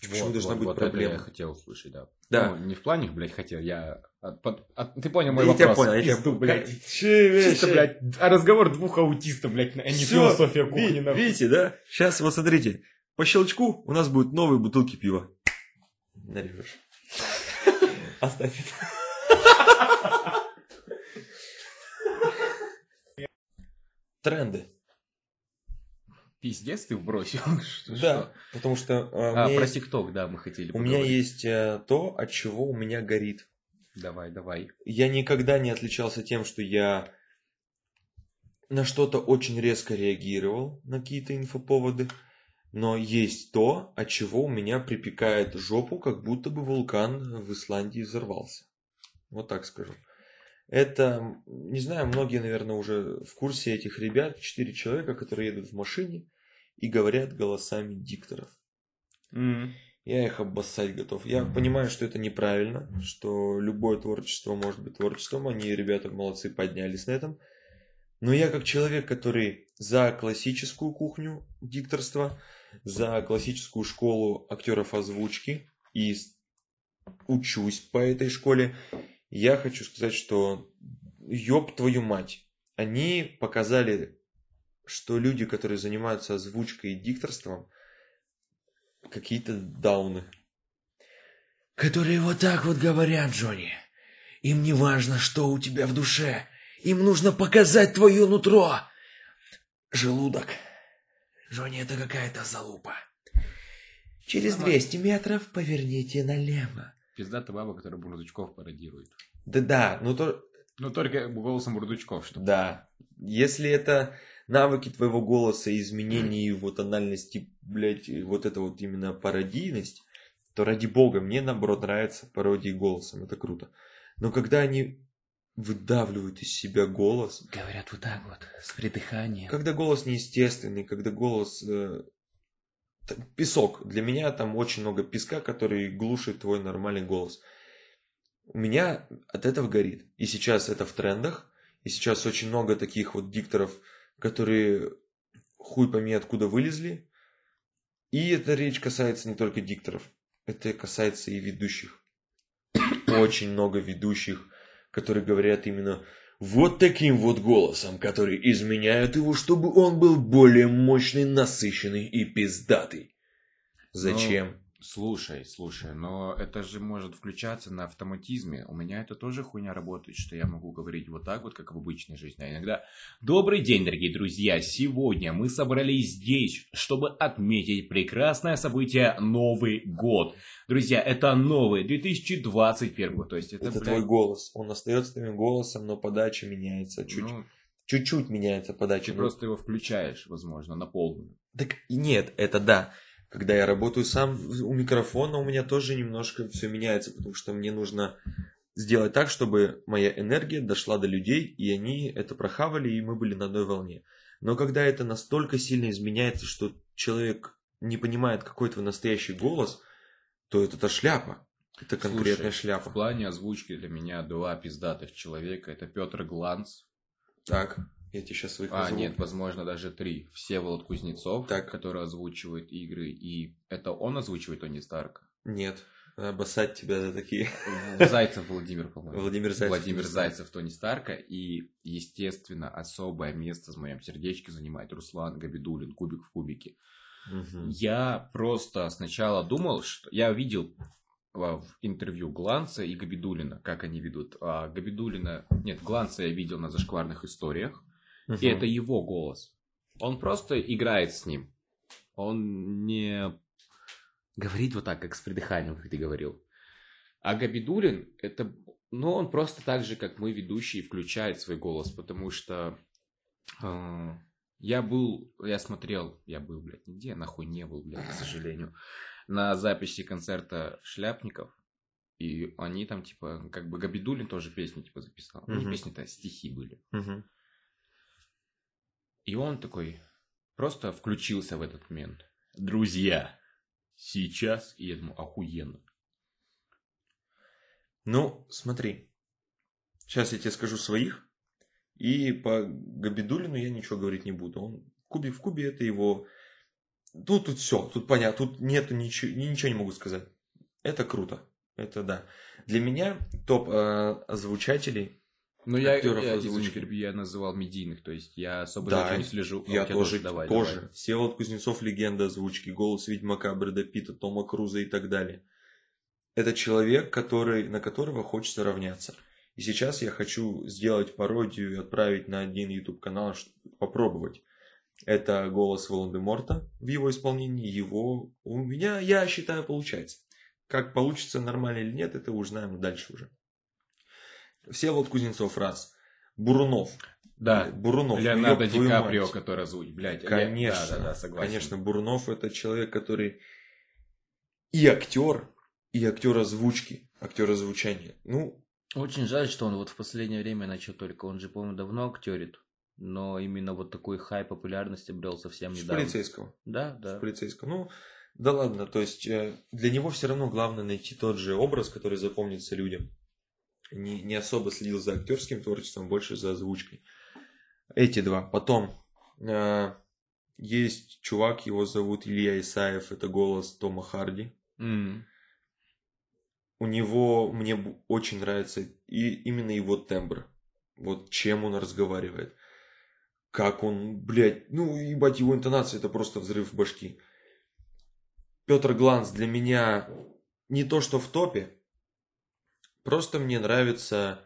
Почему вот, должна вот, быть вот проблема? Это я хотел услышать, да. Да. Ну, не в плане, блядь, хотел, я... От, под, от, ты понял мой да вопрос? Я тебя понял, я тебя блядь. Чисто, блядь, а разговор двух аутистов, блядь, а не Всё, философия кухни. Ви, видите, да? Сейчас, вот смотрите, по щелчку у нас будут новые бутылки пива. Нарежешь. Оставь это. Тренды. Пиздец ты вбросил? да, потому что... А, про ТикТок, да, мы хотели У меня есть э, то, от чего у меня горит. Давай, давай. Я никогда не отличался тем, что я на что-то очень резко реагировал, на какие-то инфоповоды. Но есть то, от чего у меня припекает жопу, как будто бы вулкан в Исландии взорвался. Вот так скажу. Это, не знаю, многие, наверное, уже в курсе этих ребят, четыре человека, которые едут в машине и говорят голосами дикторов. Mm. Я их обоссать готов. Я понимаю, что это неправильно, что любое творчество может быть творчеством. Они, ребята, молодцы, поднялись на этом. Но я как человек, который за классическую кухню дикторства, за классическую школу актеров озвучки и учусь по этой школе, я хочу сказать, что ёб твою мать. Они показали, что люди, которые занимаются озвучкой и дикторством, какие-то дауны. Которые вот так вот говорят, Джонни. Им не важно, что у тебя в душе. Им нужно показать твое нутро. Желудок. Джонни, это какая-то залупа. Через 200 метров поверните налево. Пиздата баба, которая Бурундучков пародирует. Да-да, ну то... Ну только голосом Бурундучков, что Да. Если это навыки твоего голоса, изменение его тональности, блядь, вот это вот именно пародийность, то ради бога, мне наоборот нравится пародии голосом, это круто. Но когда они выдавливают из себя голос... Говорят вот так вот, с придыханием. Когда голос неестественный, когда голос... Э, песок. Для меня там очень много песка, который глушит твой нормальный голос. У меня от этого горит. И сейчас это в трендах. И сейчас очень много таких вот дикторов, которые хуй пойми откуда вылезли. И эта речь касается не только дикторов. Это касается и ведущих. Очень много ведущих, которые говорят именно вот таким вот голосом, который изменяет его, чтобы он был более мощный, насыщенный и пиздатый. Зачем? Слушай, слушай, но это же может включаться на автоматизме. У меня это тоже хуйня работает, что я могу говорить вот так вот, как в обычной жизни. А иногда... Добрый день, дорогие друзья! Сегодня мы собрались здесь, чтобы отметить прекрасное событие Новый год. Друзья, это новый 2021 то есть это, это блядь... твой голос. Он остается твоим голосом, но подача меняется чуть. Ну, Чуть-чуть меняется подача. Ты просто его включаешь, возможно, на полную. Так нет, это да. Когда я работаю сам у микрофона, у меня тоже немножко все меняется, потому что мне нужно сделать так, чтобы моя энергия дошла до людей, и они это прохавали, и мы были на одной волне. Но когда это настолько сильно изменяется, что человек не понимает, какой твой настоящий голос, то это шляпа. Это конкретная Слушай, шляпа. В плане озвучки для меня два пиздатых человека. Это Петр Гланц. Так, я тебе сейчас своих А, назову. нет, возможно, даже три. Всеволод Кузнецов, так. который озвучивает игры. И это он озвучивает Тони Старка? Нет. Обоссать тебя за такие. Зайцев Владимир, по-моему. Владимир Зайцев. Владимир Зайцев, Тони Старка. И, естественно, особое место в моем сердечке занимает Руслан Габидулин, Кубик в кубике. Угу. Я просто сначала думал, что... Я видел в интервью Гланца и Габидулина, как они ведут. А Габидулина... Нет, Гланца я видел на зашкварных историях. Мгм. И это его голос. Он просто играет с ним. Он не говорит вот так, как с придыханием, как ты говорил. А Габидулин, это... Ну, он просто так же, как мы, ведущие, включает свой голос, потому что... э, я был, я смотрел, я был, блядь, нигде, нахуй не был, блядь, к сожалению, на записи концерта Шляпников, и они там, типа, как бы Габидулин тоже песни, типа, записал. Ну, не песни-то, а стихи были. Мгм. И он такой просто включился в этот момент. Друзья, сейчас, и я думаю, охуенно. Ну, смотри. Сейчас я тебе скажу своих. И по Габидулину я ничего говорить не буду. Он кубик в кубе это его... Ну, тут все, тут понятно, тут нету ничего, ни- ничего не могу сказать. Это круто, это да. Для меня топ э, озвучателей, Ну, я, Актеров я, озвучки. я называл медийных, то есть я особо Да, за этим не слежу. Я тебя тоже, давай, тоже. давай. Всеволод Кузнецов, легенда озвучки, голос Ведьмака, Брэда Питта, Тома Круза и так далее. Это человек, который, на которого хочется равняться. И сейчас я хочу сделать пародию и отправить на один YouTube канал, попробовать. Это голос Волан-де-Морта в его исполнении. Его у меня, я считаю, получается. Как получится нормально или нет, это узнаем дальше уже. Всеволод Кузнецов раз. Бурунов. Да, Бурунов. Леонардо ёб Ди Каприо, мать. который озвучит, блядь. Конечно, Да, да, да, согласен. конечно, Бурунов это человек, который и актер, и актер озвучки, актер озвучания. Ну, Очень жаль, что он вот в последнее время начал только. Он же, по-моему, давно актерит. Но именно вот такой хай популярности брел совсем с недавно. полицейского. Да, С да. полицейского. Ну, да ладно, то есть э, для него все равно главное найти тот же образ, который запомнится людям. Не, не особо следил за актерским творчеством, больше за озвучкой. Эти два. Потом э, есть чувак, его зовут Илья Исаев, это голос Тома Харди. М. у него мне очень нравится и именно его тембр. Вот чем он разговаривает. Как он, блядь, ну, ебать, его интонация это просто взрыв башки. Петр Гланс для меня не то, что в топе, просто мне нравится...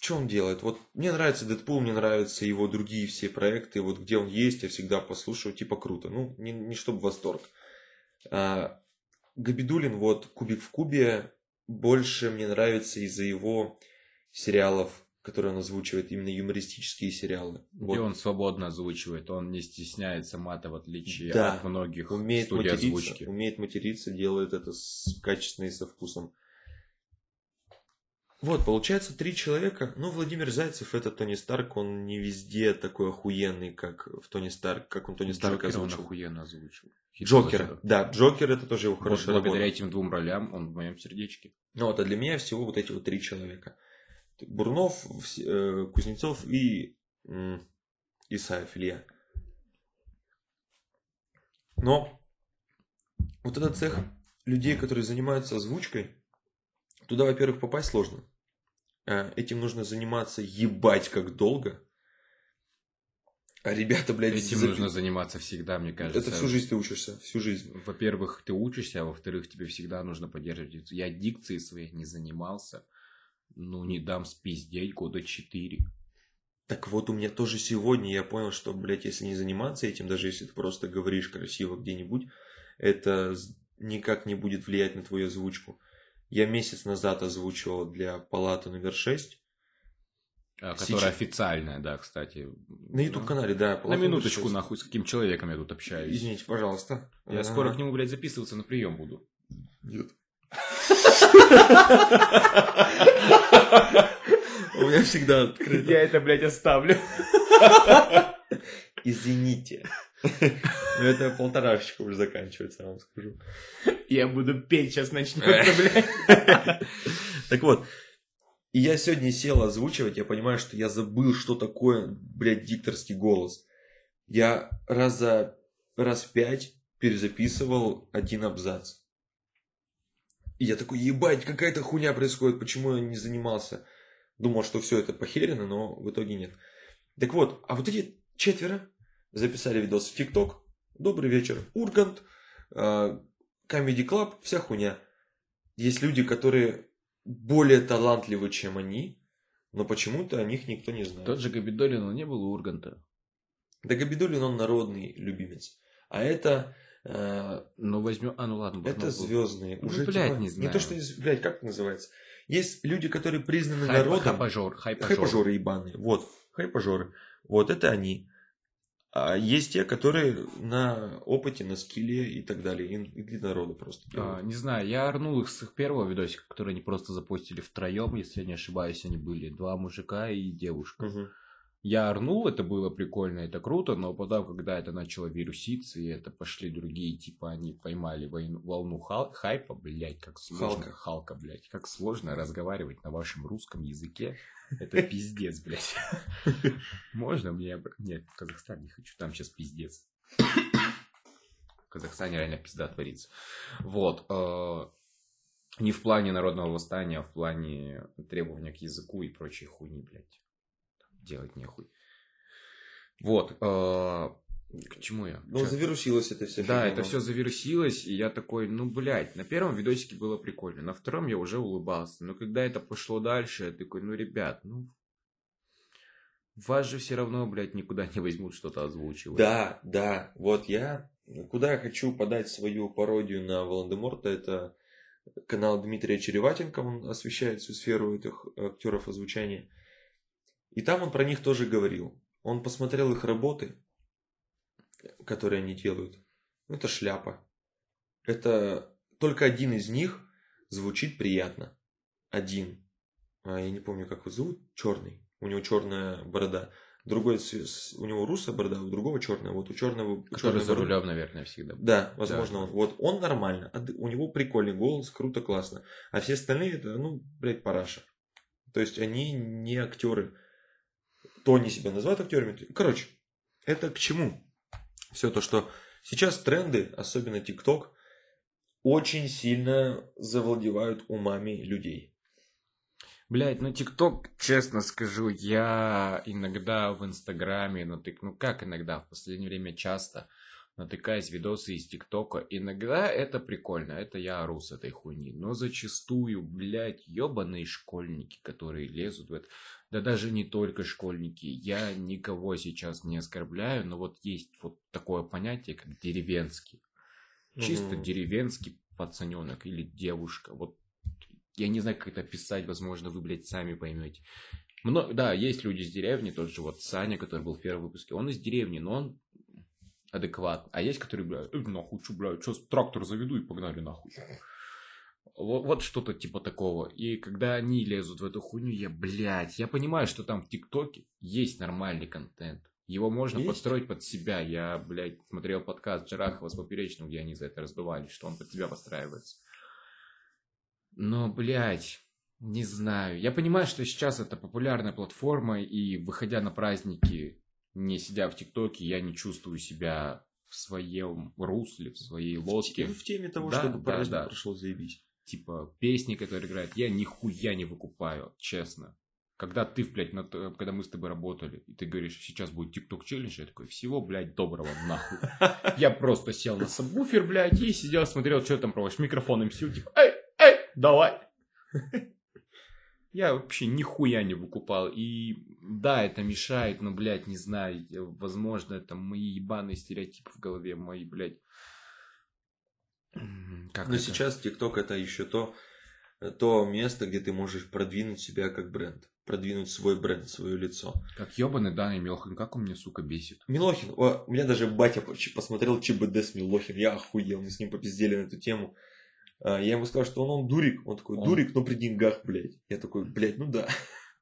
Что он делает? Вот мне нравится Дэдпул, мне нравятся его другие все проекты. Вот где он есть, я всегда послушаю, типа круто. Ну, не, не чтобы восторг. А, Габидулин, вот Кубик в Кубе, больше мне нравится из-за его сериалов, которые он озвучивает, именно юмористические сериалы. Вот. он свободно озвучивает, он не стесняется мата, в отличие Да. от многих умеет студий материться, озвучки. умеет материться, делает это с качественно и со вкусом. Вот, получается, три человека. Ну, Владимир Зайцев это Тони Старк, он не везде такой охуенный, как в Тони Старк, как он Тони Старк Джокера он озвучил. охуенно озвучил. Хит Джокера, Леджера. да, Джокер это тоже его Вот хорошая благодаря работа. этим двум ролям он в моем сердечке. Ну, вот, а для меня всего вот эти вот три человека. Бурнов, э, Кузнецов и Исаев Илья. Но вот этот цех людей, которые занимаются озвучкой, туда, во-первых, попасть сложно. А Этим нужно заниматься ебать как долго. А ребята, блядь, Этим за- нужно заниматься всегда, мне кажется. это всю жизнь ты учишься, всю жизнь. Во-первых, ты учишься, а во-вторых, тебе всегда нужно поддерживать. Я дикцией своей не занимался. Ну, не дам спиздеть года четыре. Так вот, у меня тоже сегодня я понял, что, блядь, если не заниматься этим, даже если ты просто говоришь красиво где-нибудь, это никак не будет влиять на твою озвучку. Я месяц назад озвучивал для палаты номер 6 А, Сейчас- Которая официальная, да, кстати. на YouTube-канале, да. На «Палата номер минуточку, 6». нахуй, с каким человеком я тут общаюсь. Извините, пожалуйста. Я Ага. скоро к нему, блядь, записываться на прием буду. Нет. У меня всегда открыто. это, блядь, оставлю. Извините. Ну, это полторашечка уже заканчивается, я вам скажу. Я буду петь, сейчас начнется, блядь. Так вот, и я сегодня сел озвучивать, я понимаю, что я забыл, что такое, блядь, дикторский голос. Я раз за раз пять перезаписывал один абзац. И я такой, ебать, какая-то хуйня происходит, почему я не занимался? Думал, что все это похерено, но в итоге нет. Так вот, а вот эти четверо записали видос в ТикТок. Добрый вечер, Ургант. Comedy Club, вся хуйня. Есть люди, которые более талантливы, чем они, но почему-то о них никто не знает. Тот же Габидолин, он не был у Урганта. Да Габидулин, он народный любимец. А это... э, Ну, возьмем... А, ну ладно. это ну, звездные. ну, уже блядь, типа- не знаю. то, что... Блядь, как это называется? Есть люди, которые признаны Хайп- народом. Хайпажор, хайпажор. Хайпажоры ебаные. Вот, хайпажоры. Вот это они. А есть те, которые на опыте, на скилле и так далее. И, для народа просто А, не знаю, я орнул их с их первого видосика, который они просто запустили втроем, если я не ошибаюсь, они были два мужика и девушка. Мгм. Я орнул, это было прикольно, это круто, но потом, когда это начало вируситься, и это пошли другие, типа, они поймали войну- волну хал- хайпа, блядь, как сложно, Халка. халка, блядь, как сложно разговаривать на вашем русском языке, это пиздец, блядь. Можно мне... Нет, в Казахстан не хочу, там сейчас пиздец. В Казахстане реально пизда творится. Вот. э, Не в плане народного восстания, а в плане требования к языку и прочей хуйни, блядь. Делать нехуй. Вот. э, К чему я? Ну, Чё? завирусилась это все. Да, это все завирусилось, и я такой, ну, блядь, на первом видосике было прикольно, на втором я уже улыбался, но когда это пошло дальше, я такой, ну, ребят, ну, вас же все равно, блядь, никуда не возьмут что-то озвучивать. Да, да. Вот я... Куда я хочу подать свою пародию на Волан-де-Морта, это канал Дмитрия Череватенко, он освещает всю сферу этих актеров озвучания. И там он про них тоже говорил. Он посмотрел их работы, которые они делают. Это шляпа. Это только один из них звучит приятно. Один. А, я не помню, как его зовут. Черный. У него черная борода. Другой, у него русая борода, у другого черная. Вот у черного... Который за борода- рулем, наверное, всегда. да, возможно, он. Вот он нормально. а У него прикольный голос, круто, классно. А все остальные это, ну, блядь, параша. То есть они не актеры. То они себя называют актерами. Короче, это к чему? Все то, что сейчас тренды, особенно ТикТок, очень сильно завладевают умами людей. Блять, ну ТикТок, честно скажу, я иногда в Инстаграме натык... Ну как иногда, в последнее время часто натыкаюсь видосы из ТикТока. Иногда это прикольно, это я ору с этой хуйни. Но зачастую, блядь, ебаные школьники, которые лезут в это. Да даже не только школьники. Я никого сейчас не оскорбляю, но вот есть вот такое понятие, как деревенский. Чисто Мгм. деревенский пацаненок или девушка. Вот я не знаю, как это описать, возможно, вы, блядь, сами поймете. Мно... Да, есть люди из деревни, тот же вот Саня, который был в первом выпуске, он из деревни, но он адекватный. А есть, которые, блядь, «Э, нахуй, чё, блядь, сейчас трактор заведу и погнали нахуй. Вот, вот что-то типа такого. И когда они лезут в эту хуйню, я, блядь, я понимаю, что там в ТикТоке есть нормальный контент. Его можно Есть? подстроить под себя. Я, блядь, смотрел подкаст Джарахова с Поперечным, где они за это раздували, что он под себя подстраивается. Но, блядь, не знаю. Я понимаю, что сейчас это популярная платформа, и выходя на праздники, не сидя в ТикТоке, я не чувствую себя в своем русле, в своей лодке. В теме того, Да, чтобы да, праздник да. прошел заебись. Типа, песни, которые играют, я нихуя не выкупаю, честно. Когда ты, блядь, на т- когда мы с тобой работали, и ты говоришь, сейчас будет ТикТок челлендж, я такой, всего, блядь, доброго, нахуй. Я просто сел на сабвуфер, блядь, и сидел, смотрел, что там проводишь, микрофоном сил, типа, эй, эй, давай. Я вообще нихуя не выкупал. И да, это мешает, но, блядь, не знаю, возможно, это мои ебаные стереотипы в голове, мои, блядь. Как Но это? сейчас ТикТок это еще то, то место, где ты можешь продвинуть себя как бренд. Продвинуть свой бренд, свое лицо. Как ебаный Даня Милохин, как он меня, сука, бесит. Милохин, о, у меня даже батя посмотрел ЧБД с Милохин, я охуел, мы с ним попиздели на эту тему. А, Я ему сказал, что он, он дурик. Он такой, Он- дурик, но при деньгах, блядь. Я такой, блядь, ну да.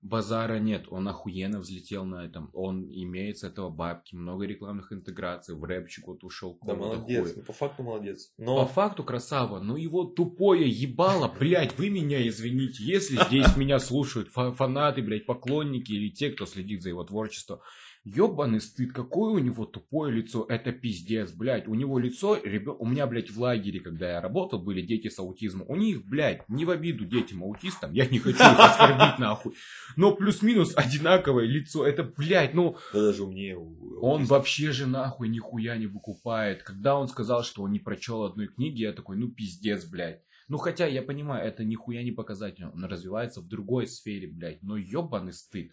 Базара нет, он охуенно взлетел на этом. Он имеет с этого бабки, много рекламных интеграций, в рэпчик вот ушел. Да, молодец, ну, по факту молодец. По Но факту красава, но его тупое ебало, блядь, вы меня извините, если здесь меня слушают фа- фанаты, блядь, поклонники или те, кто следит за его творчеством. Ёбаный стыд, какое у него тупое лицо, это пиздец, блядь. У него лицо, ребё- у меня, блядь, в лагере, когда я работал, были дети с аутизмом. У них, блядь, не в обиду детям аутистам, я не хочу их оскорбить нахуй. но плюс-минус одинаковое лицо. Это, блядь, ну... Да даже умнее. Он вообще же нахуй нихуя не выкупает. Когда он сказал, что он не прочел одной книги, я такой, ну пиздец, блядь. Ну хотя я понимаю, это нихуя не показатель. Он развивается в другой сфере, блядь. Но ебаный стыд.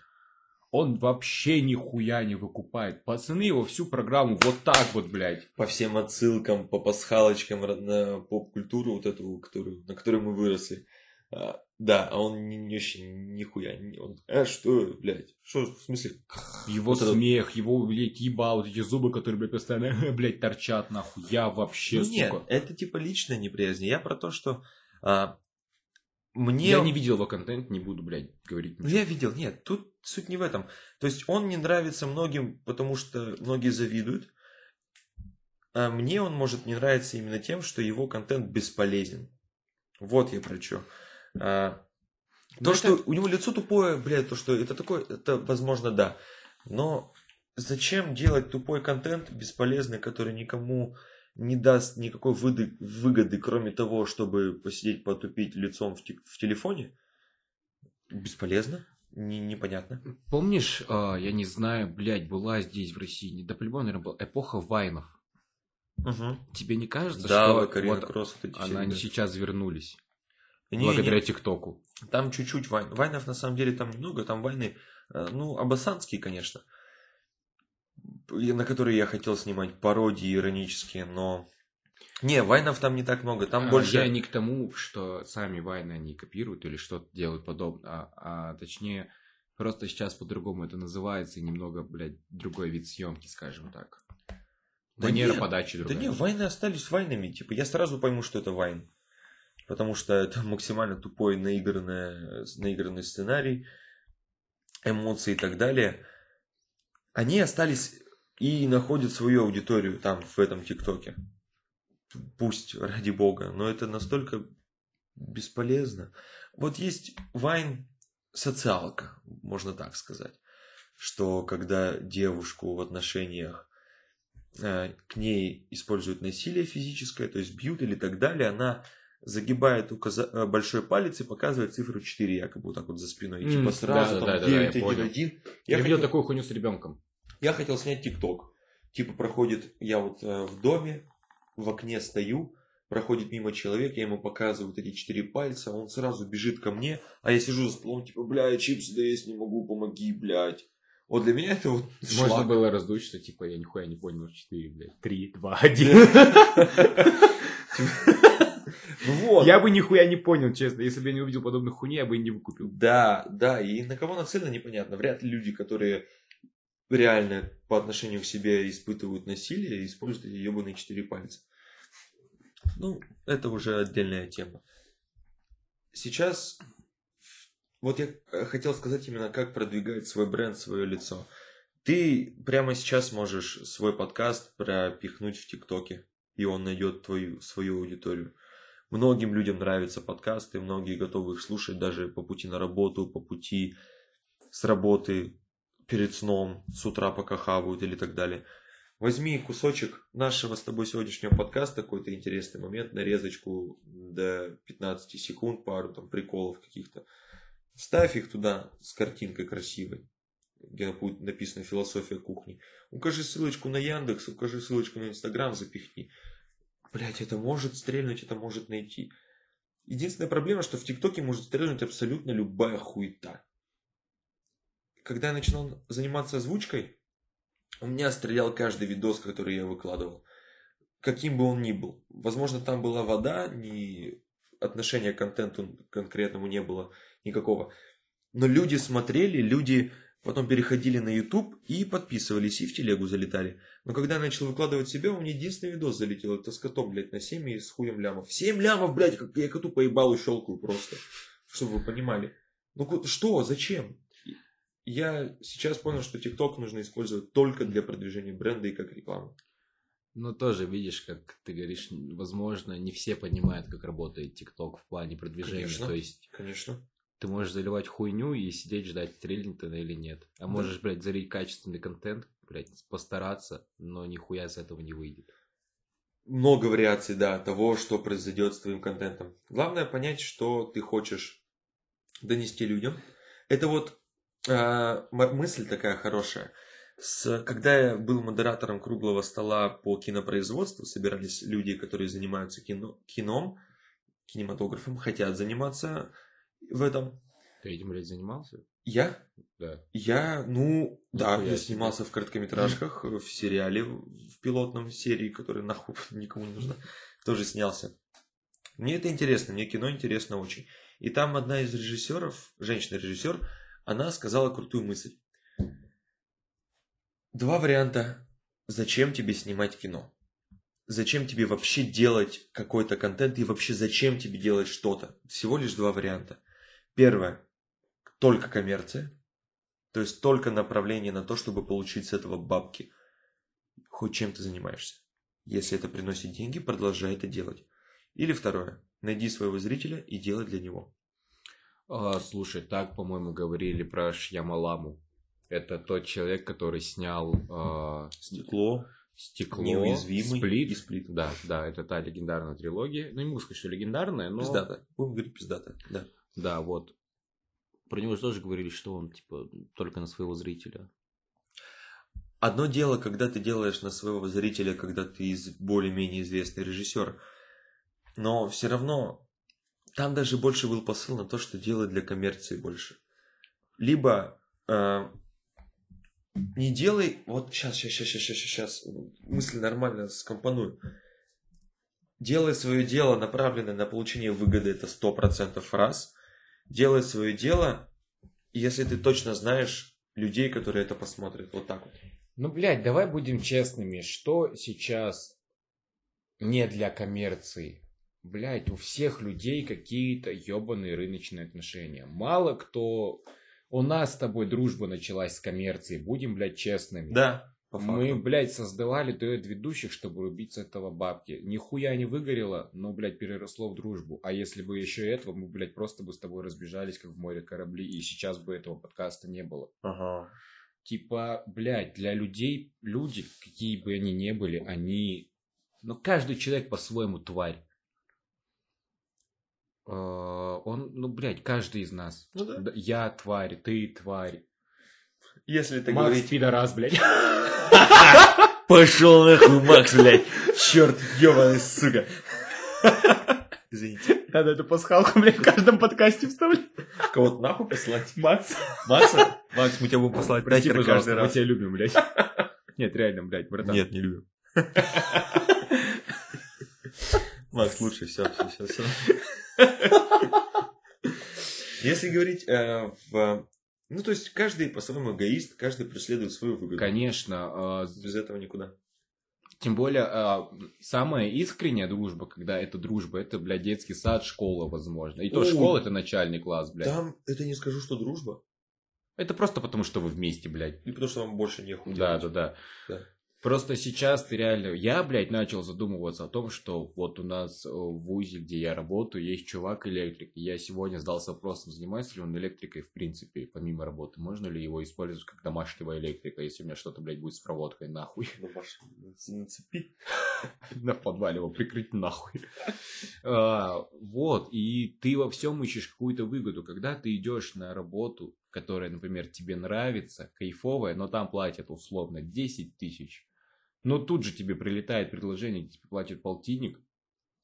Он вообще нихуя не выкупает. Пацаны его всю программу вот так вот, блядь. По всем отсылкам, по пасхалочкам на поп-культуру вот эту, которую, на которой мы выросли. А, да, а он не, не вообще нихуя не... Он, а что, блядь? Что, в смысле? Его вот смех, это... его, блядь, ебал, вот эти зубы, которые, блядь, постоянно, блядь, торчат, нахуй. Я вообще, ну, сука. Нет, это типа личная неприязнь. Я про то, что... А, мне... Я не видел его контент, не буду, блядь, говорить. Ну, я видел, нет, тут суть не в этом. То есть он не нравится многим, потому что многие завидуют. А мне он может не нравиться именно тем, что его контент бесполезен. Вот я про что. А, то, ну, что у него лицо тупое, блядь, то, что это такое, это возможно, да. Но зачем делать тупой контент бесполезный, который никому не даст никакой выгоды, выгоды кроме того, чтобы посидеть, потупить лицом в, в телефоне? Бесполезно? Не, непонятно. Помнишь, э, я не знаю, блядь, была здесь в России, не до по наверное, была эпоха вайнов. Угу. Тебе не кажется, да, что Карина вот Кросс, вот она не сейчас вернулись? Не, благодаря ТикТоку. Там чуть-чуть вайн. Вайнов на самом деле там немного, там вайны, э, ну, абасанские, конечно, на которые я хотел снимать пародии иронические, но... Не, вайнов там не так много, там а, больше... Я не к тому, что сами вайны они копируют или что-то делают подобное, а, а точнее, просто сейчас по-другому это называется, и немного, блядь, другой вид съемки, скажем так. Да Манера нет, подачи другая. Да не, вайны остались вайнами, типа, я сразу пойму, что это вайн потому что это максимально тупой наигранный, наигранный сценарий, эмоции и так далее. Они остались и находят свою аудиторию там, в этом ТикТоке. Пусть, ради бога, но это настолько бесполезно. Вот есть Вайн социалка, можно так сказать, что когда девушку в отношениях э, к ней используют насилие физическое, то есть бьют или так далее, она загибает указа... Э, большой палец и показывает цифру 4 якобы вот так вот за спиной. Mm, типа сразу да, там да, 9, да, 1, 1. Я, я хотел... видел такую хуйню с ребенком. Я хотел снять ТикТок. Типа проходит, я вот э, в доме, в окне стою, проходит мимо человек, я ему показываю вот эти четыре пальца, он сразу бежит ко мне, а я сижу за столом, типа, бля, я чипсы доесть не могу, помоги, блядь. Вот для меня это вот Можно шлак. было раздуть, что типа я нихуя не понял, 4, блядь, 3, 2, 1. Вот. Я бы нихуя не понял, честно. Если бы я не увидел подобных хуйни, я бы и не выкупил. Да, да. И на кого нацелено, непонятно. Вряд ли люди, которые реально по отношению к себе испытывают насилие, используют ебаные четыре пальца. Ну, это уже отдельная тема. Сейчас, вот я хотел сказать именно, как продвигать свой бренд, свое лицо. Ты прямо сейчас можешь свой подкаст пропихнуть в ТикТоке, и он найдет твою, свою аудиторию. Многим людям нравятся подкасты, многие готовы их слушать даже по пути на работу, по пути с работы, перед сном, с утра пока хавают или так далее. Возьми кусочек нашего с тобой сегодняшнего подкаста, какой-то интересный момент, нарезочку до 15 секунд, пару там приколов каких-то. Ставь их туда с картинкой красивой, где будет написано «Философия кухни». Укажи ссылочку на Яндекс, укажи ссылочку на Инстаграм, запихни. Блять, это может стрельнуть, это может найти. Единственная проблема, что в ТикТоке может стрельнуть абсолютно любая хуета. Когда я начинал заниматься озвучкой, у меня стрелял каждый видос, который я выкладывал. Каким бы он ни был. Возможно, там была вода, ни отношения к контенту конкретному не было никакого. Но люди смотрели, люди Потом переходили на YouTube и подписывались, и в телегу залетали. Но когда я начал выкладывать себя, у меня единственный видос залетел. Это с котом, блядь, на 7 и с хуем лямов. 7 лямов, блядь, как я коту поебалу щелкаю просто. Чтобы вы понимали. Ну что, зачем? Я сейчас понял, что ТикТок нужно использовать только для продвижения бренда и как рекламу. Ну, тоже видишь, как ты говоришь, возможно, не все понимают, как работает ТикТок в плане продвижения. Конечно, То есть, конечно. Ты можешь заливать хуйню и сидеть ждать, стрельнет она или нет. А да. можешь, блядь, залить качественный контент, блядь, постараться, но нихуя с этого не выйдет. Много вариаций, да, того, что произойдет с твоим контентом. Главное понять, что ты хочешь донести людям. Это вот А, мысль такая хорошая. С, когда я был модератором круглого стола по кинопроизводству, собирались люди, которые занимаются кино, кином, кинематографом, хотят заниматься в этом. Ты этим, блядь, занимался? Я? Да. Я, ну, да, Нихуя я снимался в короткометражках, в сериале, в пилотном серии, которая нахуй никому не нужна, тоже снялся. Мне это интересно, мне кино интересно очень. И там одна из режиссеров, женщина-режиссер, она сказала крутую мысль. Два варианта. Зачем тебе снимать кино? Зачем тебе вообще делать какой-то контент и вообще зачем тебе делать что-то? Всего лишь два варианта. Первое. Только коммерция. То есть только направление на то, чтобы получить с этого бабки. Хоть чем ты занимаешься. Если это приносит деньги, продолжай это делать. Или второе. Найди своего зрителя и делай для него. А, слушай, так, по-моему, говорили про Шьямаламу. Это тот человек, который снял а, Стекло. стекло, Неуязвимый сплит. и сплит. Да, да, это та легендарная трилогия. Ну, не могу сказать, что легендарная, но... Пиздата. Будем говорить пиздата. Да. Да, вот. Про него же тоже говорили, что он, типа, только на своего зрителя. Одно дело, когда ты делаешь на своего зрителя, когда ты из более-менее известный режиссер. Но все равно там даже больше был посыл на то, что делать для коммерции больше. Либо э, не делай... Вот сейчас, сейчас, сейчас, сейчас, сейчас. Мысль нормально скомпоную. Делай свое дело, направленное на получение выгоды, это 100% раз. Делай свое дело, если ты точно знаешь людей, которые это посмотрят. Вот так вот. Ну, блядь, давай будем честными. Что сейчас не для коммерции? Блядь, у всех людей какие-то ебаные рыночные отношения. Мало кто... У нас с тобой дружба началась с коммерции. Будем, блядь, честными. Да. Мы, блядь, создавали дуэт ведущих, чтобы рубить с этого бабки. Нихуя не выгорело, но, блядь, переросло в дружбу. А если бы еще этого, мы, блядь, просто бы с тобой разбежались, как в море корабли, и сейчас бы этого подкаста не было. Ага. Типа, блядь, для людей, люди, какие бы они ни были, они... Ну, каждый человек по-своему тварь. Э, Он, ну, блядь, каждый из нас. Ну да. Я тварь, ты тварь. Если это Макс говорить... пидорас, блядь. Пошел нахуй, Макс, блядь. Черт, ебаный, сука. Извините. Надо эту пасхалку, блядь, в каждом подкасте вставлять. Кого-то нахуй послать? Макс. Макса? Макс, мы тебя будем послать Прости, каждый мы раз. тебя любим, блядь. Нет, реально, блядь, братан. Нет, не любим. Макс, лучше, все, все, все, все. Если говорить э, в... Ну, то есть, каждый по-своему эгоист, каждый преследует свою выгоду. Конечно, э, Без этого никуда. Тем более, а, самая искренняя дружба, когда это дружба, это, блядь, детский сад, школа, возможно. И то Ой. школа это начальный класс, блядь. Там, это не скажу, что дружба. Это просто потому, что вы вместе, блядь. Или потому, что вам больше нехуй Да, делать. да, да. Да. Просто сейчас ты реально... Я, блядь, начал задумываться о том, что вот у нас э, в ВУЗе, где я работаю, есть чувак электрик. И я сегодня задался вопросом, занимается ли он электрикой в принципе, помимо работы. Можно ли его использовать как домашнего электрика, если у меня что-то, блядь, будет с проводкой, нахуй. Маш, нацепи. на подвале его прикрыть нахуй. А, вот, и ты во всем ищешь какую-то выгоду. Когда ты идешь на работу, которая, например, тебе нравится, кайфовая, но там платят условно 10 тысяч, но тут же тебе прилетает предложение, где тебе платят полтинник,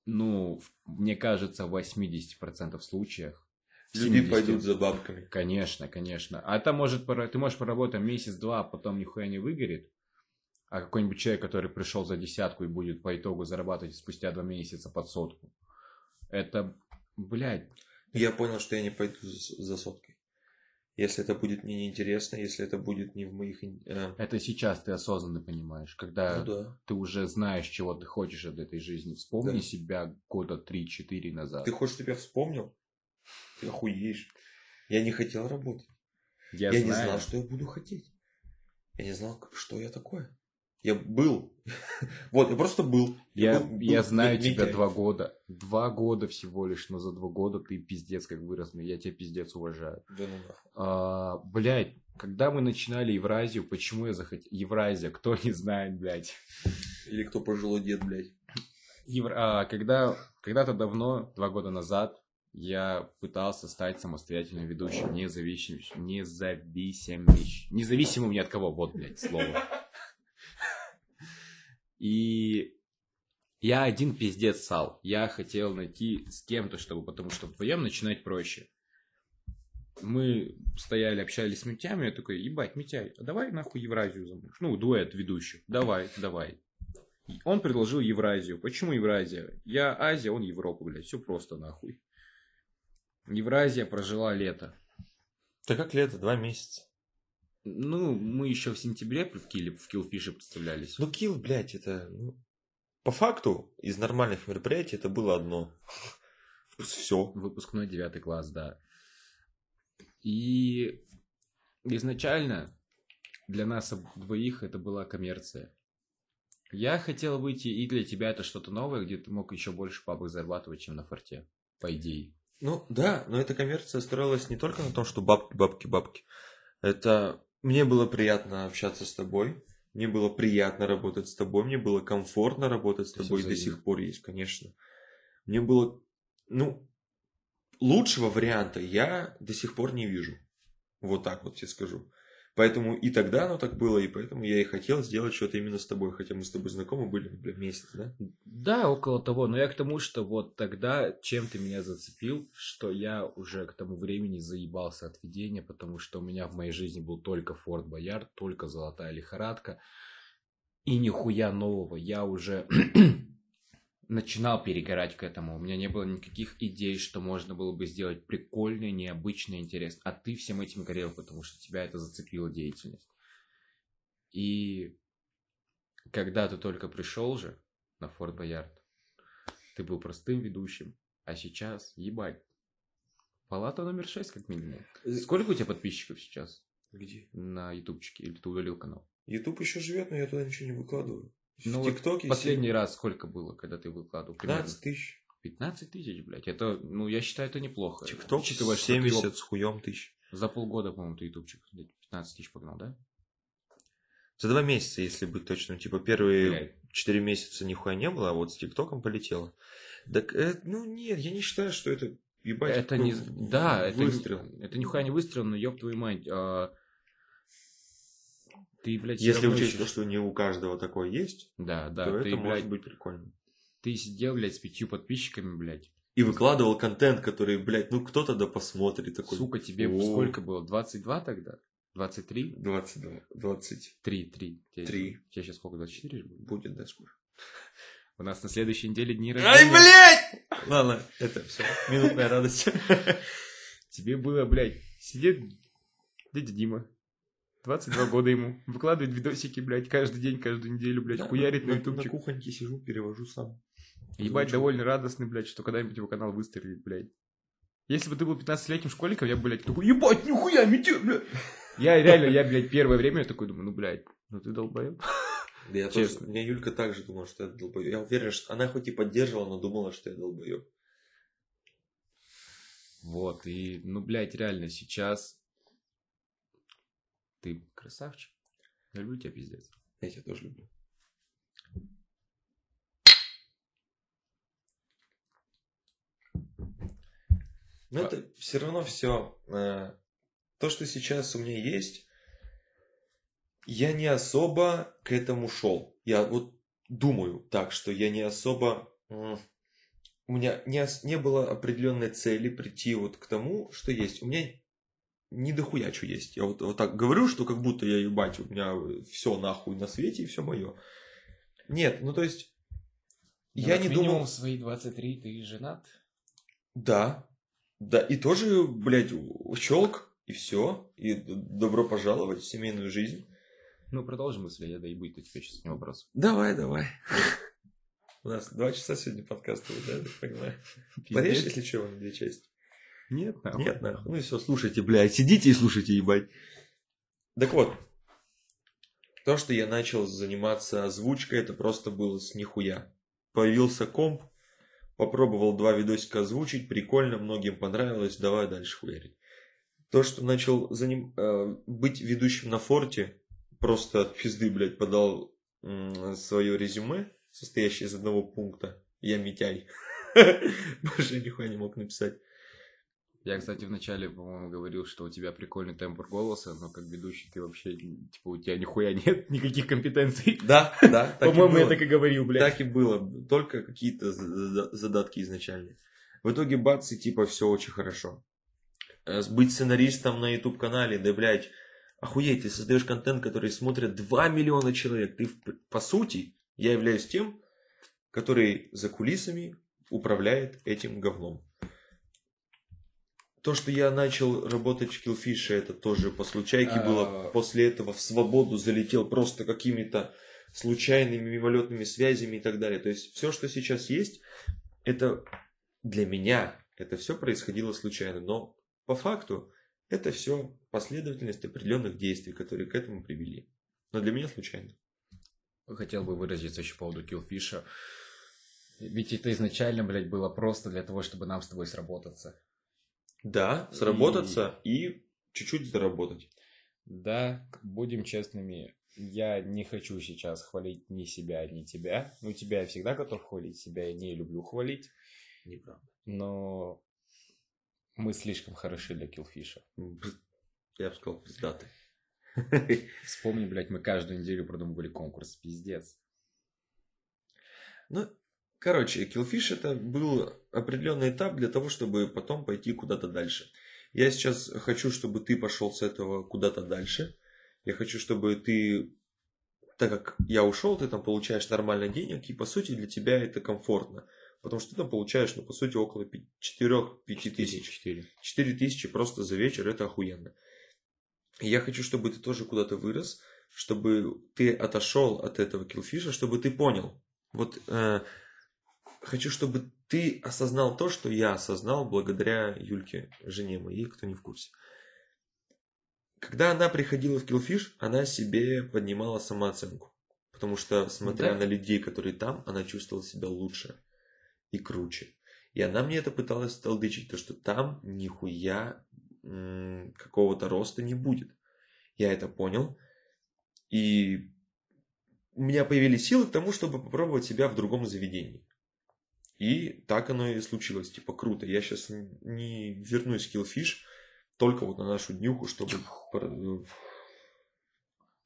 ну, мне кажется, в 80% случаях. Люди 70%. пойдут за бабками. Конечно, конечно. А там может ты можешь поработать месяц-два, а потом нихуя не выгорит. А какой-нибудь человек, который пришел за десятку и будет по итогу зарабатывать спустя два месяца под сотку. Это, блядь, Я понял, что я не пойду за, за соткой. Если это будет мне неинтересно, если это будет не в моих... э, это сейчас ты осознанно понимаешь. Когда ну да. ты уже знаешь, чего ты хочешь от этой жизни. Вспомни Да. себя года 3-4 назад. Ты хочешь, чтобы я вспомнил? Ты охуеешь. Я не хотел работать. Я, Я, не знаю. знал, что я буду хотеть. Я не знал, что я такое. Я был. вот, я просто был. Я, был- я был знаю тебя два года. Два года всего лишь, но за два года ты пиздец как вырос. Я тебя пиздец уважаю. Да ну нахуй. А, блядь, когда мы начинали Евразию, почему я захотел... Евразия, кто не знает, блядь. Или кто пожилой дед, блядь. Евр- а, когда, когда-то давно, два года назад, я пытался стать самостоятельным ведущим, независимым, независимым, независимым ни от кого, вот, блядь, слово. И я один пиздец сал. Я хотел найти с кем-то, чтобы, потому что вдвоем начинать проще. Мы стояли, общались с Митями, я такой, ебать, Митяй, а давай нахуй Евразию замуж. Ну, дуэт ведущих. Давай, давай. Он предложил Евразию. Почему Евразия? Я Азия, он Европа, блядь. Все просто нахуй. Евразия прожила лето. Да как лето? Два месяца. Ну, мы еще в сентябре в Киле, в Киллфише представлялись. Ну, Килл, блядь, это... Ну, по факту, из нормальных мероприятий это было одно. Все. Выпускной девятый класс, да. И изначально для нас двоих это была коммерция. Я хотел выйти, и для тебя это что-то новое, где ты мог еще больше бабок зарабатывать, чем на форте, по идее. Ну, да, но эта коммерция строилась не только на том, что бабки, бабки, бабки. Это мне было приятно общаться с тобой, мне было приятно работать с тобой, мне было комфортно работать с Это тобой, до сих пор есть, конечно. Мне было, ну, лучшего варианта я до сих пор не вижу. Вот так вот тебе скажу. Поэтому и тогда оно так было, и поэтому я и хотел сделать что-то именно с тобой, хотя мы с тобой знакомы были, бля, месяц, да? Да, около того, но я к тому, что вот тогда чем ты меня зацепил, что я уже к тому времени заебался от ведения, потому что у меня в моей жизни был только Форт Боярд, только Золотая Лихорадка, и нихуя нового. Я уже начинал перегорать к этому. У меня не было никаких идей, что можно было бы сделать прикольное, необычное, интересное. А ты всем этим горел, потому что тебя это зацепила деятельность. И когда ты только пришел же на Форт Боярд, ты был простым ведущим, а сейчас, ебать, палата номер 6 как минимум. Сколько у тебя подписчиков сейчас Где? на ютубчике? Или ты удалил канал? Ютуб еще живет, но я туда ничего не выкладываю. Ну в ТикТоке Последний раз сколько было, когда ты выкладывал? Примерно 15 тысяч. 15 тысяч, блядь. Это, ну, я считаю, это неплохо. ТикТок Учитывая, что ты его 70 с хуем тысяч. За полгода, по-моему, ты ютубчик блядь, 15 тысяч погнал, да? За два месяца, если быть точным. Типа первые Блядь. 4 месяца нихуя не было, а вот с ТикТоком полетело. Так, э, ну нет, я не считаю, что это ебать. это не... Да, это, выстрел. не- это нихуя не выстрел, но ёб твою мать. а, Ты, блядь, Если учесть то, что не у каждого такое есть, Да, да, то ты, это блядь, может быть прикольно. ты сидел, блядь, с пятью подписчиками, блядь. И выкладывал контент, который, блядь, ну кто-то да посмотрит такой. Сука, тебе «О, сколько было? 22 тогда? 23? 22, 20 3, 3. Тебе, Три. Тебе сейчас сколько, 24 же будет? будет, да, скоро. У нас на следующей неделе дни Ай, рождения. блядь! Ладно, это все. Минутная радость. Тебе было, блядь, сидит дядя Дима. 22 года ему. Выкладывает видосики, блядь, каждый день, каждую неделю, блядь, Да, хуярит на На ютубчик. кухоньке сижу, перевожу сам. Ебать, довольно радостный, блядь, что когда-нибудь его канал выстрелит, блядь. Если бы ты был 15-летним школьником, я блядь, такой, ебать, нихуя, Митя, блядь. Я реально, я, блядь, первое время я такой думаю, ну, блядь, ну ты долбоеб. Да я тоже, Честно. меня Юлька также думала, что я долбоеб. Я уверен, что она хоть и поддерживала, но думала, что я долбоеб. Вот, и, ну, блядь, реально, сейчас ты красавчик. Я люблю тебя, пиздец. Я тебя тоже люблю. Но А- это все равно все. То, что сейчас у меня есть, я не особо к этому шел. Я вот думаю так, что я не особо... У меня не, не было определенной цели прийти вот к тому, что есть. У меня не дохуя что есть. Я вот, вот так говорю, что как будто я ебать, у меня все нахуй на свете и все мое. Нет, ну то есть... я не думал... в свои 23 ты женат? Да. Да, и тоже, блядь, щелк, и все. И добро пожаловать в семейную жизнь. Ну, продолжим мысли, я доебу до тебя сейчас не вопрос. Давай, давай. У нас два часа сегодня подкаста, да, я так понимаю. Порежь, если что, на две части. Нет, нахуй. Нет, нахуй. Ну и все, слушайте, блядь, сидите и слушайте, ебать. Так вот, то, что я начал заниматься озвучкой, это просто было с нихуя. Появился комп, попробовал два видосика озвучить, прикольно, многим понравилось, давай дальше хуярить. То, что начал заним... э, быть ведущим на форте, просто от пизды, блядь, подал свое резюме, состоящее из одного пункта. Я Митяй. Больше нихуя не мог написать. Я, кстати, вначале, по-моему, говорил, что у тебя прикольный тембр голоса, но как ведущий ты вообще, типа, у тебя нихуя нет никаких компетенций. Да, да. По-моему, я так и говорил, блядь. Так и было. Только какие-то за- за- задатки изначальные. В итоге бац, и типа все очень хорошо. Э, Быть сценаристом на YouTube канале, да, блядь, охуеть, ты создаешь контент, который смотрят 2 миллиона человек. Ты, по сути, я являюсь тем, который за кулисами управляет этим говном. То, что я начал работать в Killfish, это тоже по случайке А. было. После этого в свободу залетел просто какими-то случайными мимолетными связями и так далее. То есть все, что сейчас есть, это для меня, это все происходило случайно. Но по факту это все последовательность определенных действий, которые к этому привели. Но для меня случайно. Хотел бы выразиться еще по поводу Киллфиша. Ведь это изначально, блядь, было просто для того, чтобы нам с тобой сработаться. Да, сработаться и, чуть-чуть заработать. Да, будем честными, я не хочу сейчас хвалить ни себя, ни тебя. Ну, тебя я всегда готов хвалить, себя я не люблю хвалить. Неправда. Но мы слишком хороши для Киллфиша. Я бы сказал, пиздатый. Вспомни, блядь, мы каждую неделю продумывали конкурс. Пиздец. Ну, короче, Killfish это был определенный этап для того, чтобы потом пойти куда-то дальше. Я сейчас хочу, чтобы ты пошел с этого куда-то дальше. Я хочу, чтобы ты, так как я ушел, ты там получаешь нормально денег, и по сути для тебя это комфортно. Потому что ты там получаешь, ну, по сути, около 4-5 тысяч. Четыре. 4 тысячи просто за вечер, это охуенно. И я хочу, чтобы ты тоже куда-то вырос, чтобы ты отошел от этого киллфиша, чтобы ты понял. Вот э, хочу, чтобы ты осознал то, что я осознал благодаря Юльке, жене моей, кто не в курсе. Когда она приходила в киллфиш, она себе поднимала самооценку. Потому что, смотря Да. на людей, которые там, она чувствовала себя лучше и круче. И она мне это пыталась толдычить, то что там нихуя м, какого-то роста не будет. Я это понял. И у меня появились силы к тому, чтобы попробовать себя в другом заведении. И так оно и случилось. Типа круто. Я сейчас не вернусь в Killfish только вот на нашу днюху, чтобы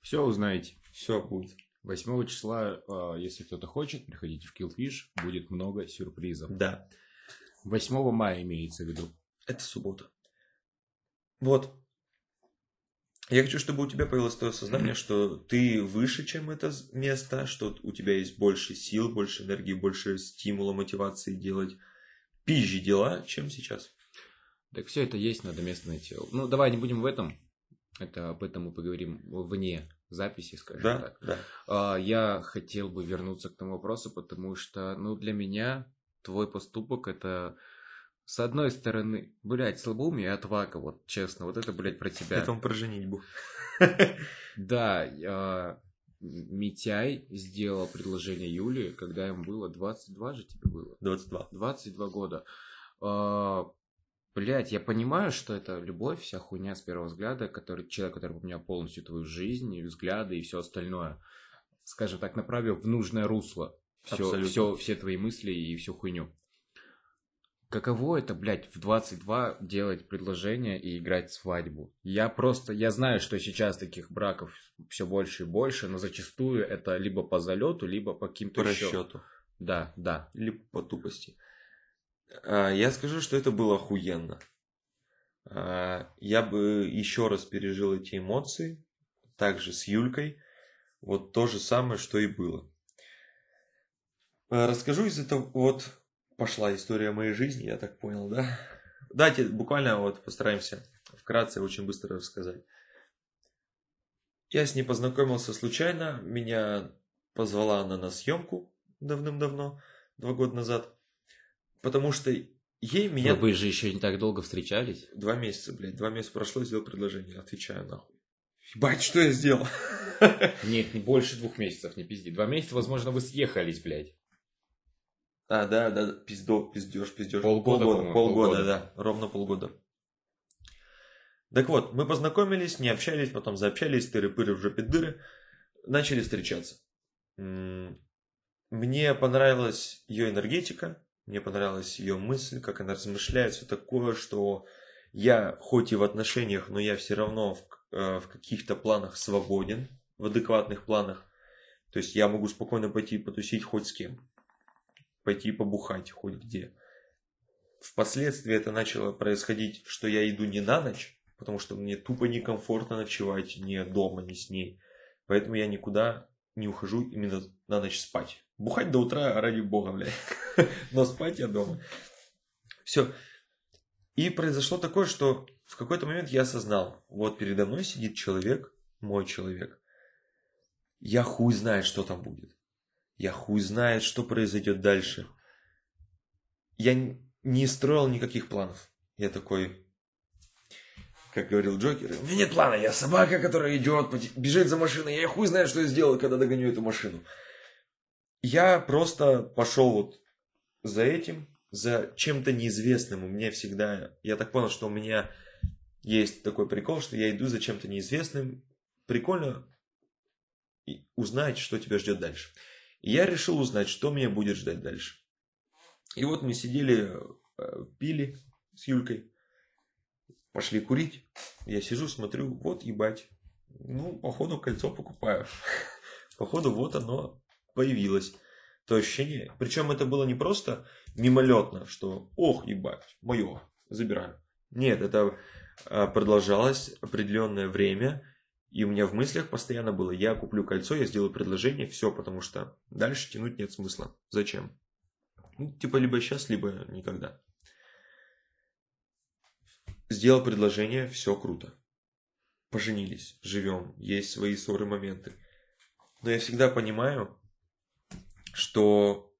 Все узнаете. все будет. 8 числа, а, если кто-то хочет, приходите в Killfish, будет много сюрпризов. Да. 8 мая имеется в виду. Это суббота. Вот. Я хочу, чтобы у тебя появилось то сознание, что ты выше, чем это место, что у тебя есть больше сил, больше энергии, больше стимула, мотивации делать пизжи дела, чем сейчас. Так все это есть, надо место найти. Ну, давай не будем в этом. Это об этом мы поговорим вне записи, скажем Да, так. да. А, Я хотел бы вернуться к тому вопросу, потому что, ну, для меня твой поступок это с одной стороны, блядь, слабоумие и отвага, вот честно, вот это, блядь, про тебя. Это он про женитьбу. Да, а, Митяй сделал предложение Юле, когда ему было 22 же тебе было? 22. 22 года. А, Блять, я понимаю, что это любовь, вся хуйня с первого взгляда, который, человек, который поменял полностью твою жизнь, и взгляды и все остальное. Скажем так, направил в нужное русло. Все, все, все твои мысли и всю хуйню. Каково это, блядь, в 22 делать предложение и играть свадьбу? Я просто, я знаю, что сейчас таких браков все больше и больше, но зачастую это либо по залету, либо по каким-то По расчету. Да, да. Или по тупости. А, Я скажу, что это было охуенно. А, Я бы еще раз пережил эти эмоции. Также с Юлькой. Вот то же самое, что и было. А, Расскажу из этого, вот пошла история моей жизни, я так понял, да? Давайте буквально вот постараемся вкратце очень быстро рассказать. Я с ней познакомился случайно, меня позвала она на съемку давным-давно, два года назад, потому что ей меня... Вы же еще не так долго встречались. Два месяца, блядь, два месяца прошло, сделал предложение, отвечаю нахуй. Ебать, что я сделал? Нет, не больше двух месяцев, не пизди. Два месяца, возможно, вы съехались, блядь. А, да, да, пиздо, пиздеж, пиздеж. Полгода, полгода, полгода, полгода. да, ровно полгода. Так вот, мы познакомились, не общались, потом заобщались, тыры-пыры в жопе дыры, начали встречаться. Мне понравилась ее энергетика, мне понравилась ее мысль, как она размышляет, все такое, что я хоть и в отношениях, но я все равно в, э, в каких-то планах свободен, в адекватных планах. То есть я могу спокойно пойти потусить хоть с кем, пойти побухать хоть где. Впоследствии это начало происходить, что я иду не на ночь, потому что мне тупо некомфортно ночевать ни дома, ни с ней. Поэтому я никуда не ухожу именно на ночь спать. Бухать до утра ради бога, блядь. Но спать я дома. Все. И произошло такое, что в какой-то момент я осознал, вот передо мной сидит человек, мой человек. Я хуй знает, что там будет. Я хуй знает, что произойдет дальше. Я не строил никаких планов. Я такой, как говорил Джокер, у меня нет плана, я собака, которая идет, бежит за машиной, я хуй знаю, что я сделаю, когда догоню эту машину. Я просто пошел вот за этим, за чем-то неизвестным. У меня всегда, я так понял, что у меня есть такой прикол, что я иду за чем-то неизвестным. Прикольно узнать, что тебя ждет дальше. И я решил узнать, что меня будет ждать дальше. И вот мы сидели, э, пили с Юлькой, пошли курить. Я сижу, смотрю, вот ебать. Ну, походу, кольцо покупаю. Походу, вот оно появилось. То ощущение. Причем это было не просто мимолетно, что ох, ебать, мое, забираю. Нет, это а, продолжалось определенное время. И у меня в мыслях постоянно было, я куплю кольцо, я сделаю предложение, все, потому что дальше тянуть нет смысла. Зачем? Ну, типа, либо сейчас, либо никогда. Сделал предложение, все круто. Поженились, живем, есть свои ссоры, моменты. Но я всегда понимаю, что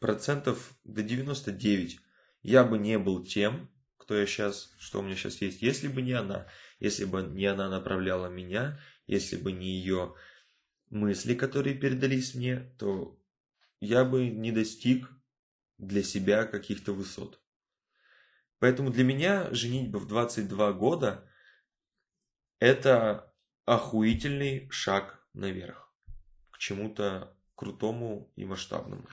процентов до 99 я бы не был тем, кто я сейчас, что у меня сейчас есть, если бы не она. Если бы не она направляла меня, если бы не ее мысли, которые передались мне, то я бы не достиг для себя каких-то высот. Поэтому для меня женитьба в 22 года – это охуительный шаг наверх, к чему-то крутому и масштабному.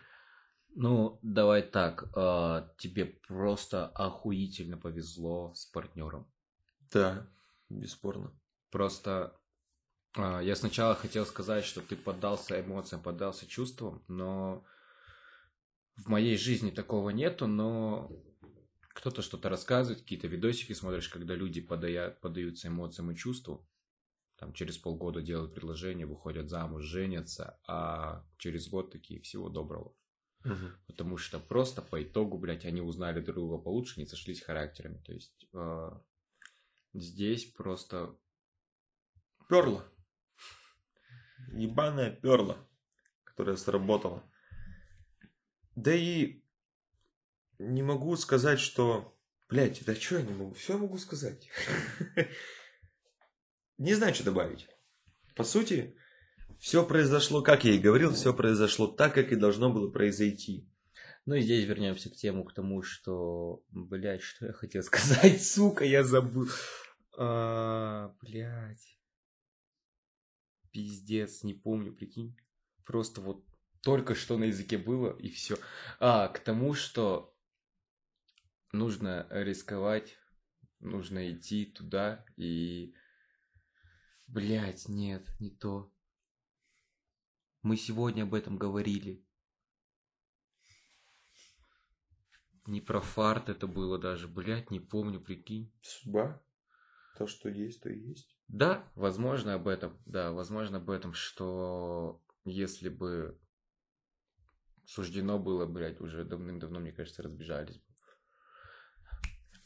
Ну, давай так, э, тебе просто охуительно повезло с партнером. Да, бесспорно. Просто э, я сначала хотел сказать, что ты поддался эмоциям, поддался чувствам, но в моей жизни такого нету, но кто-то что-то рассказывает, какие-то видосики смотришь, когда люди подая, подаются эмоциям и чувству, там через полгода делают предложение, выходят замуж, женятся, а через год такие всего доброго. Угу. Потому что просто по итогу, блядь, они узнали друг друга получше, не сошлись характерами. То есть э, здесь просто... Перла. Ебаная перла, которая сработала. Да и не могу сказать, что... Блять, да что я не могу? Все могу сказать. Не знаю, что добавить. По сути, все произошло, как я и говорил, все произошло так, как и должно было произойти. Ну и здесь вернемся к тему, к тому, что, блядь, что я хотел сказать, сука, я забыл. А, блядь. Пиздец, не помню, прикинь. Просто вот только что на языке было, и все. А, к тому, что нужно рисковать, нужно идти туда и... Блять, нет, не то. Мы сегодня об этом говорили. Не про фарт это было даже, блять, не помню, прикинь. Судьба? То, что есть, то и есть. Да, возможно об этом, да, возможно об этом, что если бы суждено было, блядь, уже давным-давно, мне кажется, разбежались бы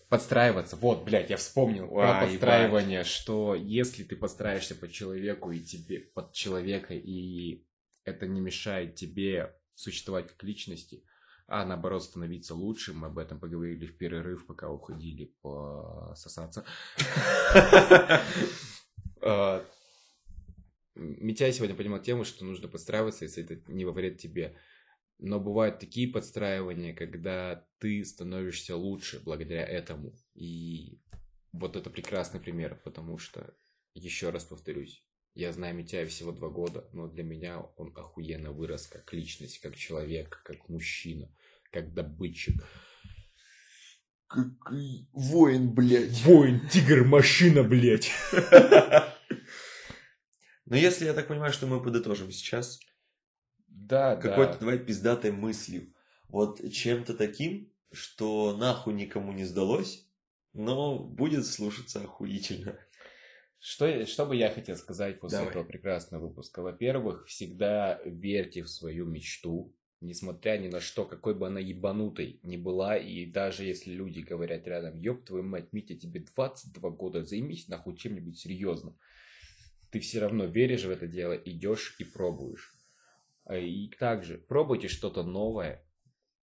подстраиваться. Вот, блядь, я вспомнил про а, подстраивание, ебать. что если ты подстраиваешься под человеку и тебе под человека, и это не мешает тебе существовать как личности, а наоборот становиться лучшим. Мы об этом поговорили в перерыв, пока уходили пососаться. А, Митяй сегодня поднимал тему, что нужно подстраиваться, если это не во вред тебе. Но бывают такие подстраивания, когда ты становишься лучше благодаря этому. И вот это прекрасный пример, потому что, еще раз повторюсь, я знаю Митяя всего два года, но для меня он охуенно вырос как личность, как человек, как мужчина, как добытчик. Какой воин, блядь. Воин, тигр, машина, блядь. Но если я так понимаю, что мы подытожим сейчас, Да, какой-то да. твоей пиздатой мыслью, вот чем-то таким, что нахуй никому не сдалось, но будет слушаться охуительно. Что, что бы я хотел сказать после Давай. этого прекрасного выпуска? Во-первых, всегда верьте в свою мечту, несмотря ни на что, какой бы она ебанутой ни была, и даже если люди говорят рядом, ёб твою мать, Митя, тебе 22 года, займись нахуй чем-нибудь серьезным. Ты все равно веришь в это дело, идешь и пробуешь. А И также пробуйте что-то новое,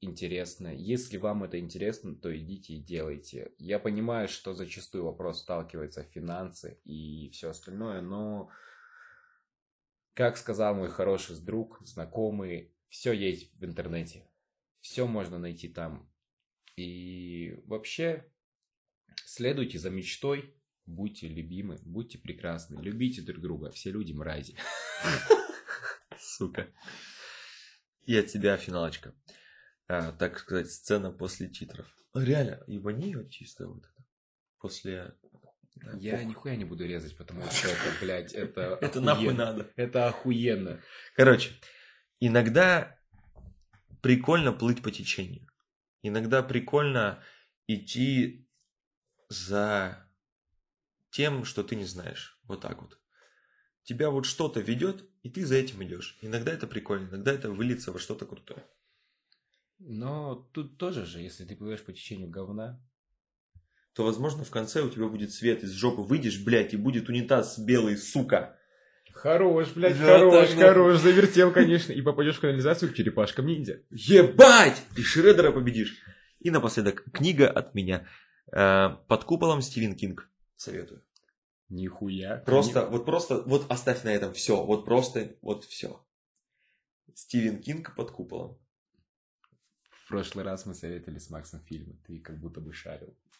интересное. Если вам это интересно, то идите и делайте. Я понимаю, что зачастую вопрос сталкивается финансы и все остальное, но, как сказал мой хороший друг, знакомый, все есть в интернете. Все можно найти там. И вообще, следуйте за мечтой, будьте любимы, будьте прекрасны, любите друг друга. Все люди мрази. Сука. От тебя финалочка. А, так сказать, сцена после титров. Реально, ебани чисто вот это. После... Я похуй. нихуя не буду резать, потому что это, блядь, это Это нахуй надо. Это охуенно. Короче, иногда прикольно плыть по течению. Иногда прикольно идти за тем, что ты не знаешь. Вот так вот. Тебя вот что-то ведет, и ты за этим идешь. Иногда это прикольно, иногда это выльется во что-то крутое. Но тут тоже же, если ты плывешь по течению говна, То, возможно, в конце у тебя будет свет из жопы, выйдешь, блядь, и будет унитаз белый, сука. Хорош, блядь, Да, хорош, так, да. хорош, завертел, конечно, и попадешь в канализацию к черепашкам ниндзя. Ебать! Ты Шреддера победишь. И напоследок, книга от меня. Э, Под куполом Стивен Кинг. Советую. Нихуя. Просто, вот просто, вот оставь на этом все. Вот просто, вот все. Стивен Кинг под куполом. Прошлый раз мы советовали с Максом фильмы, ты как будто бы шарил.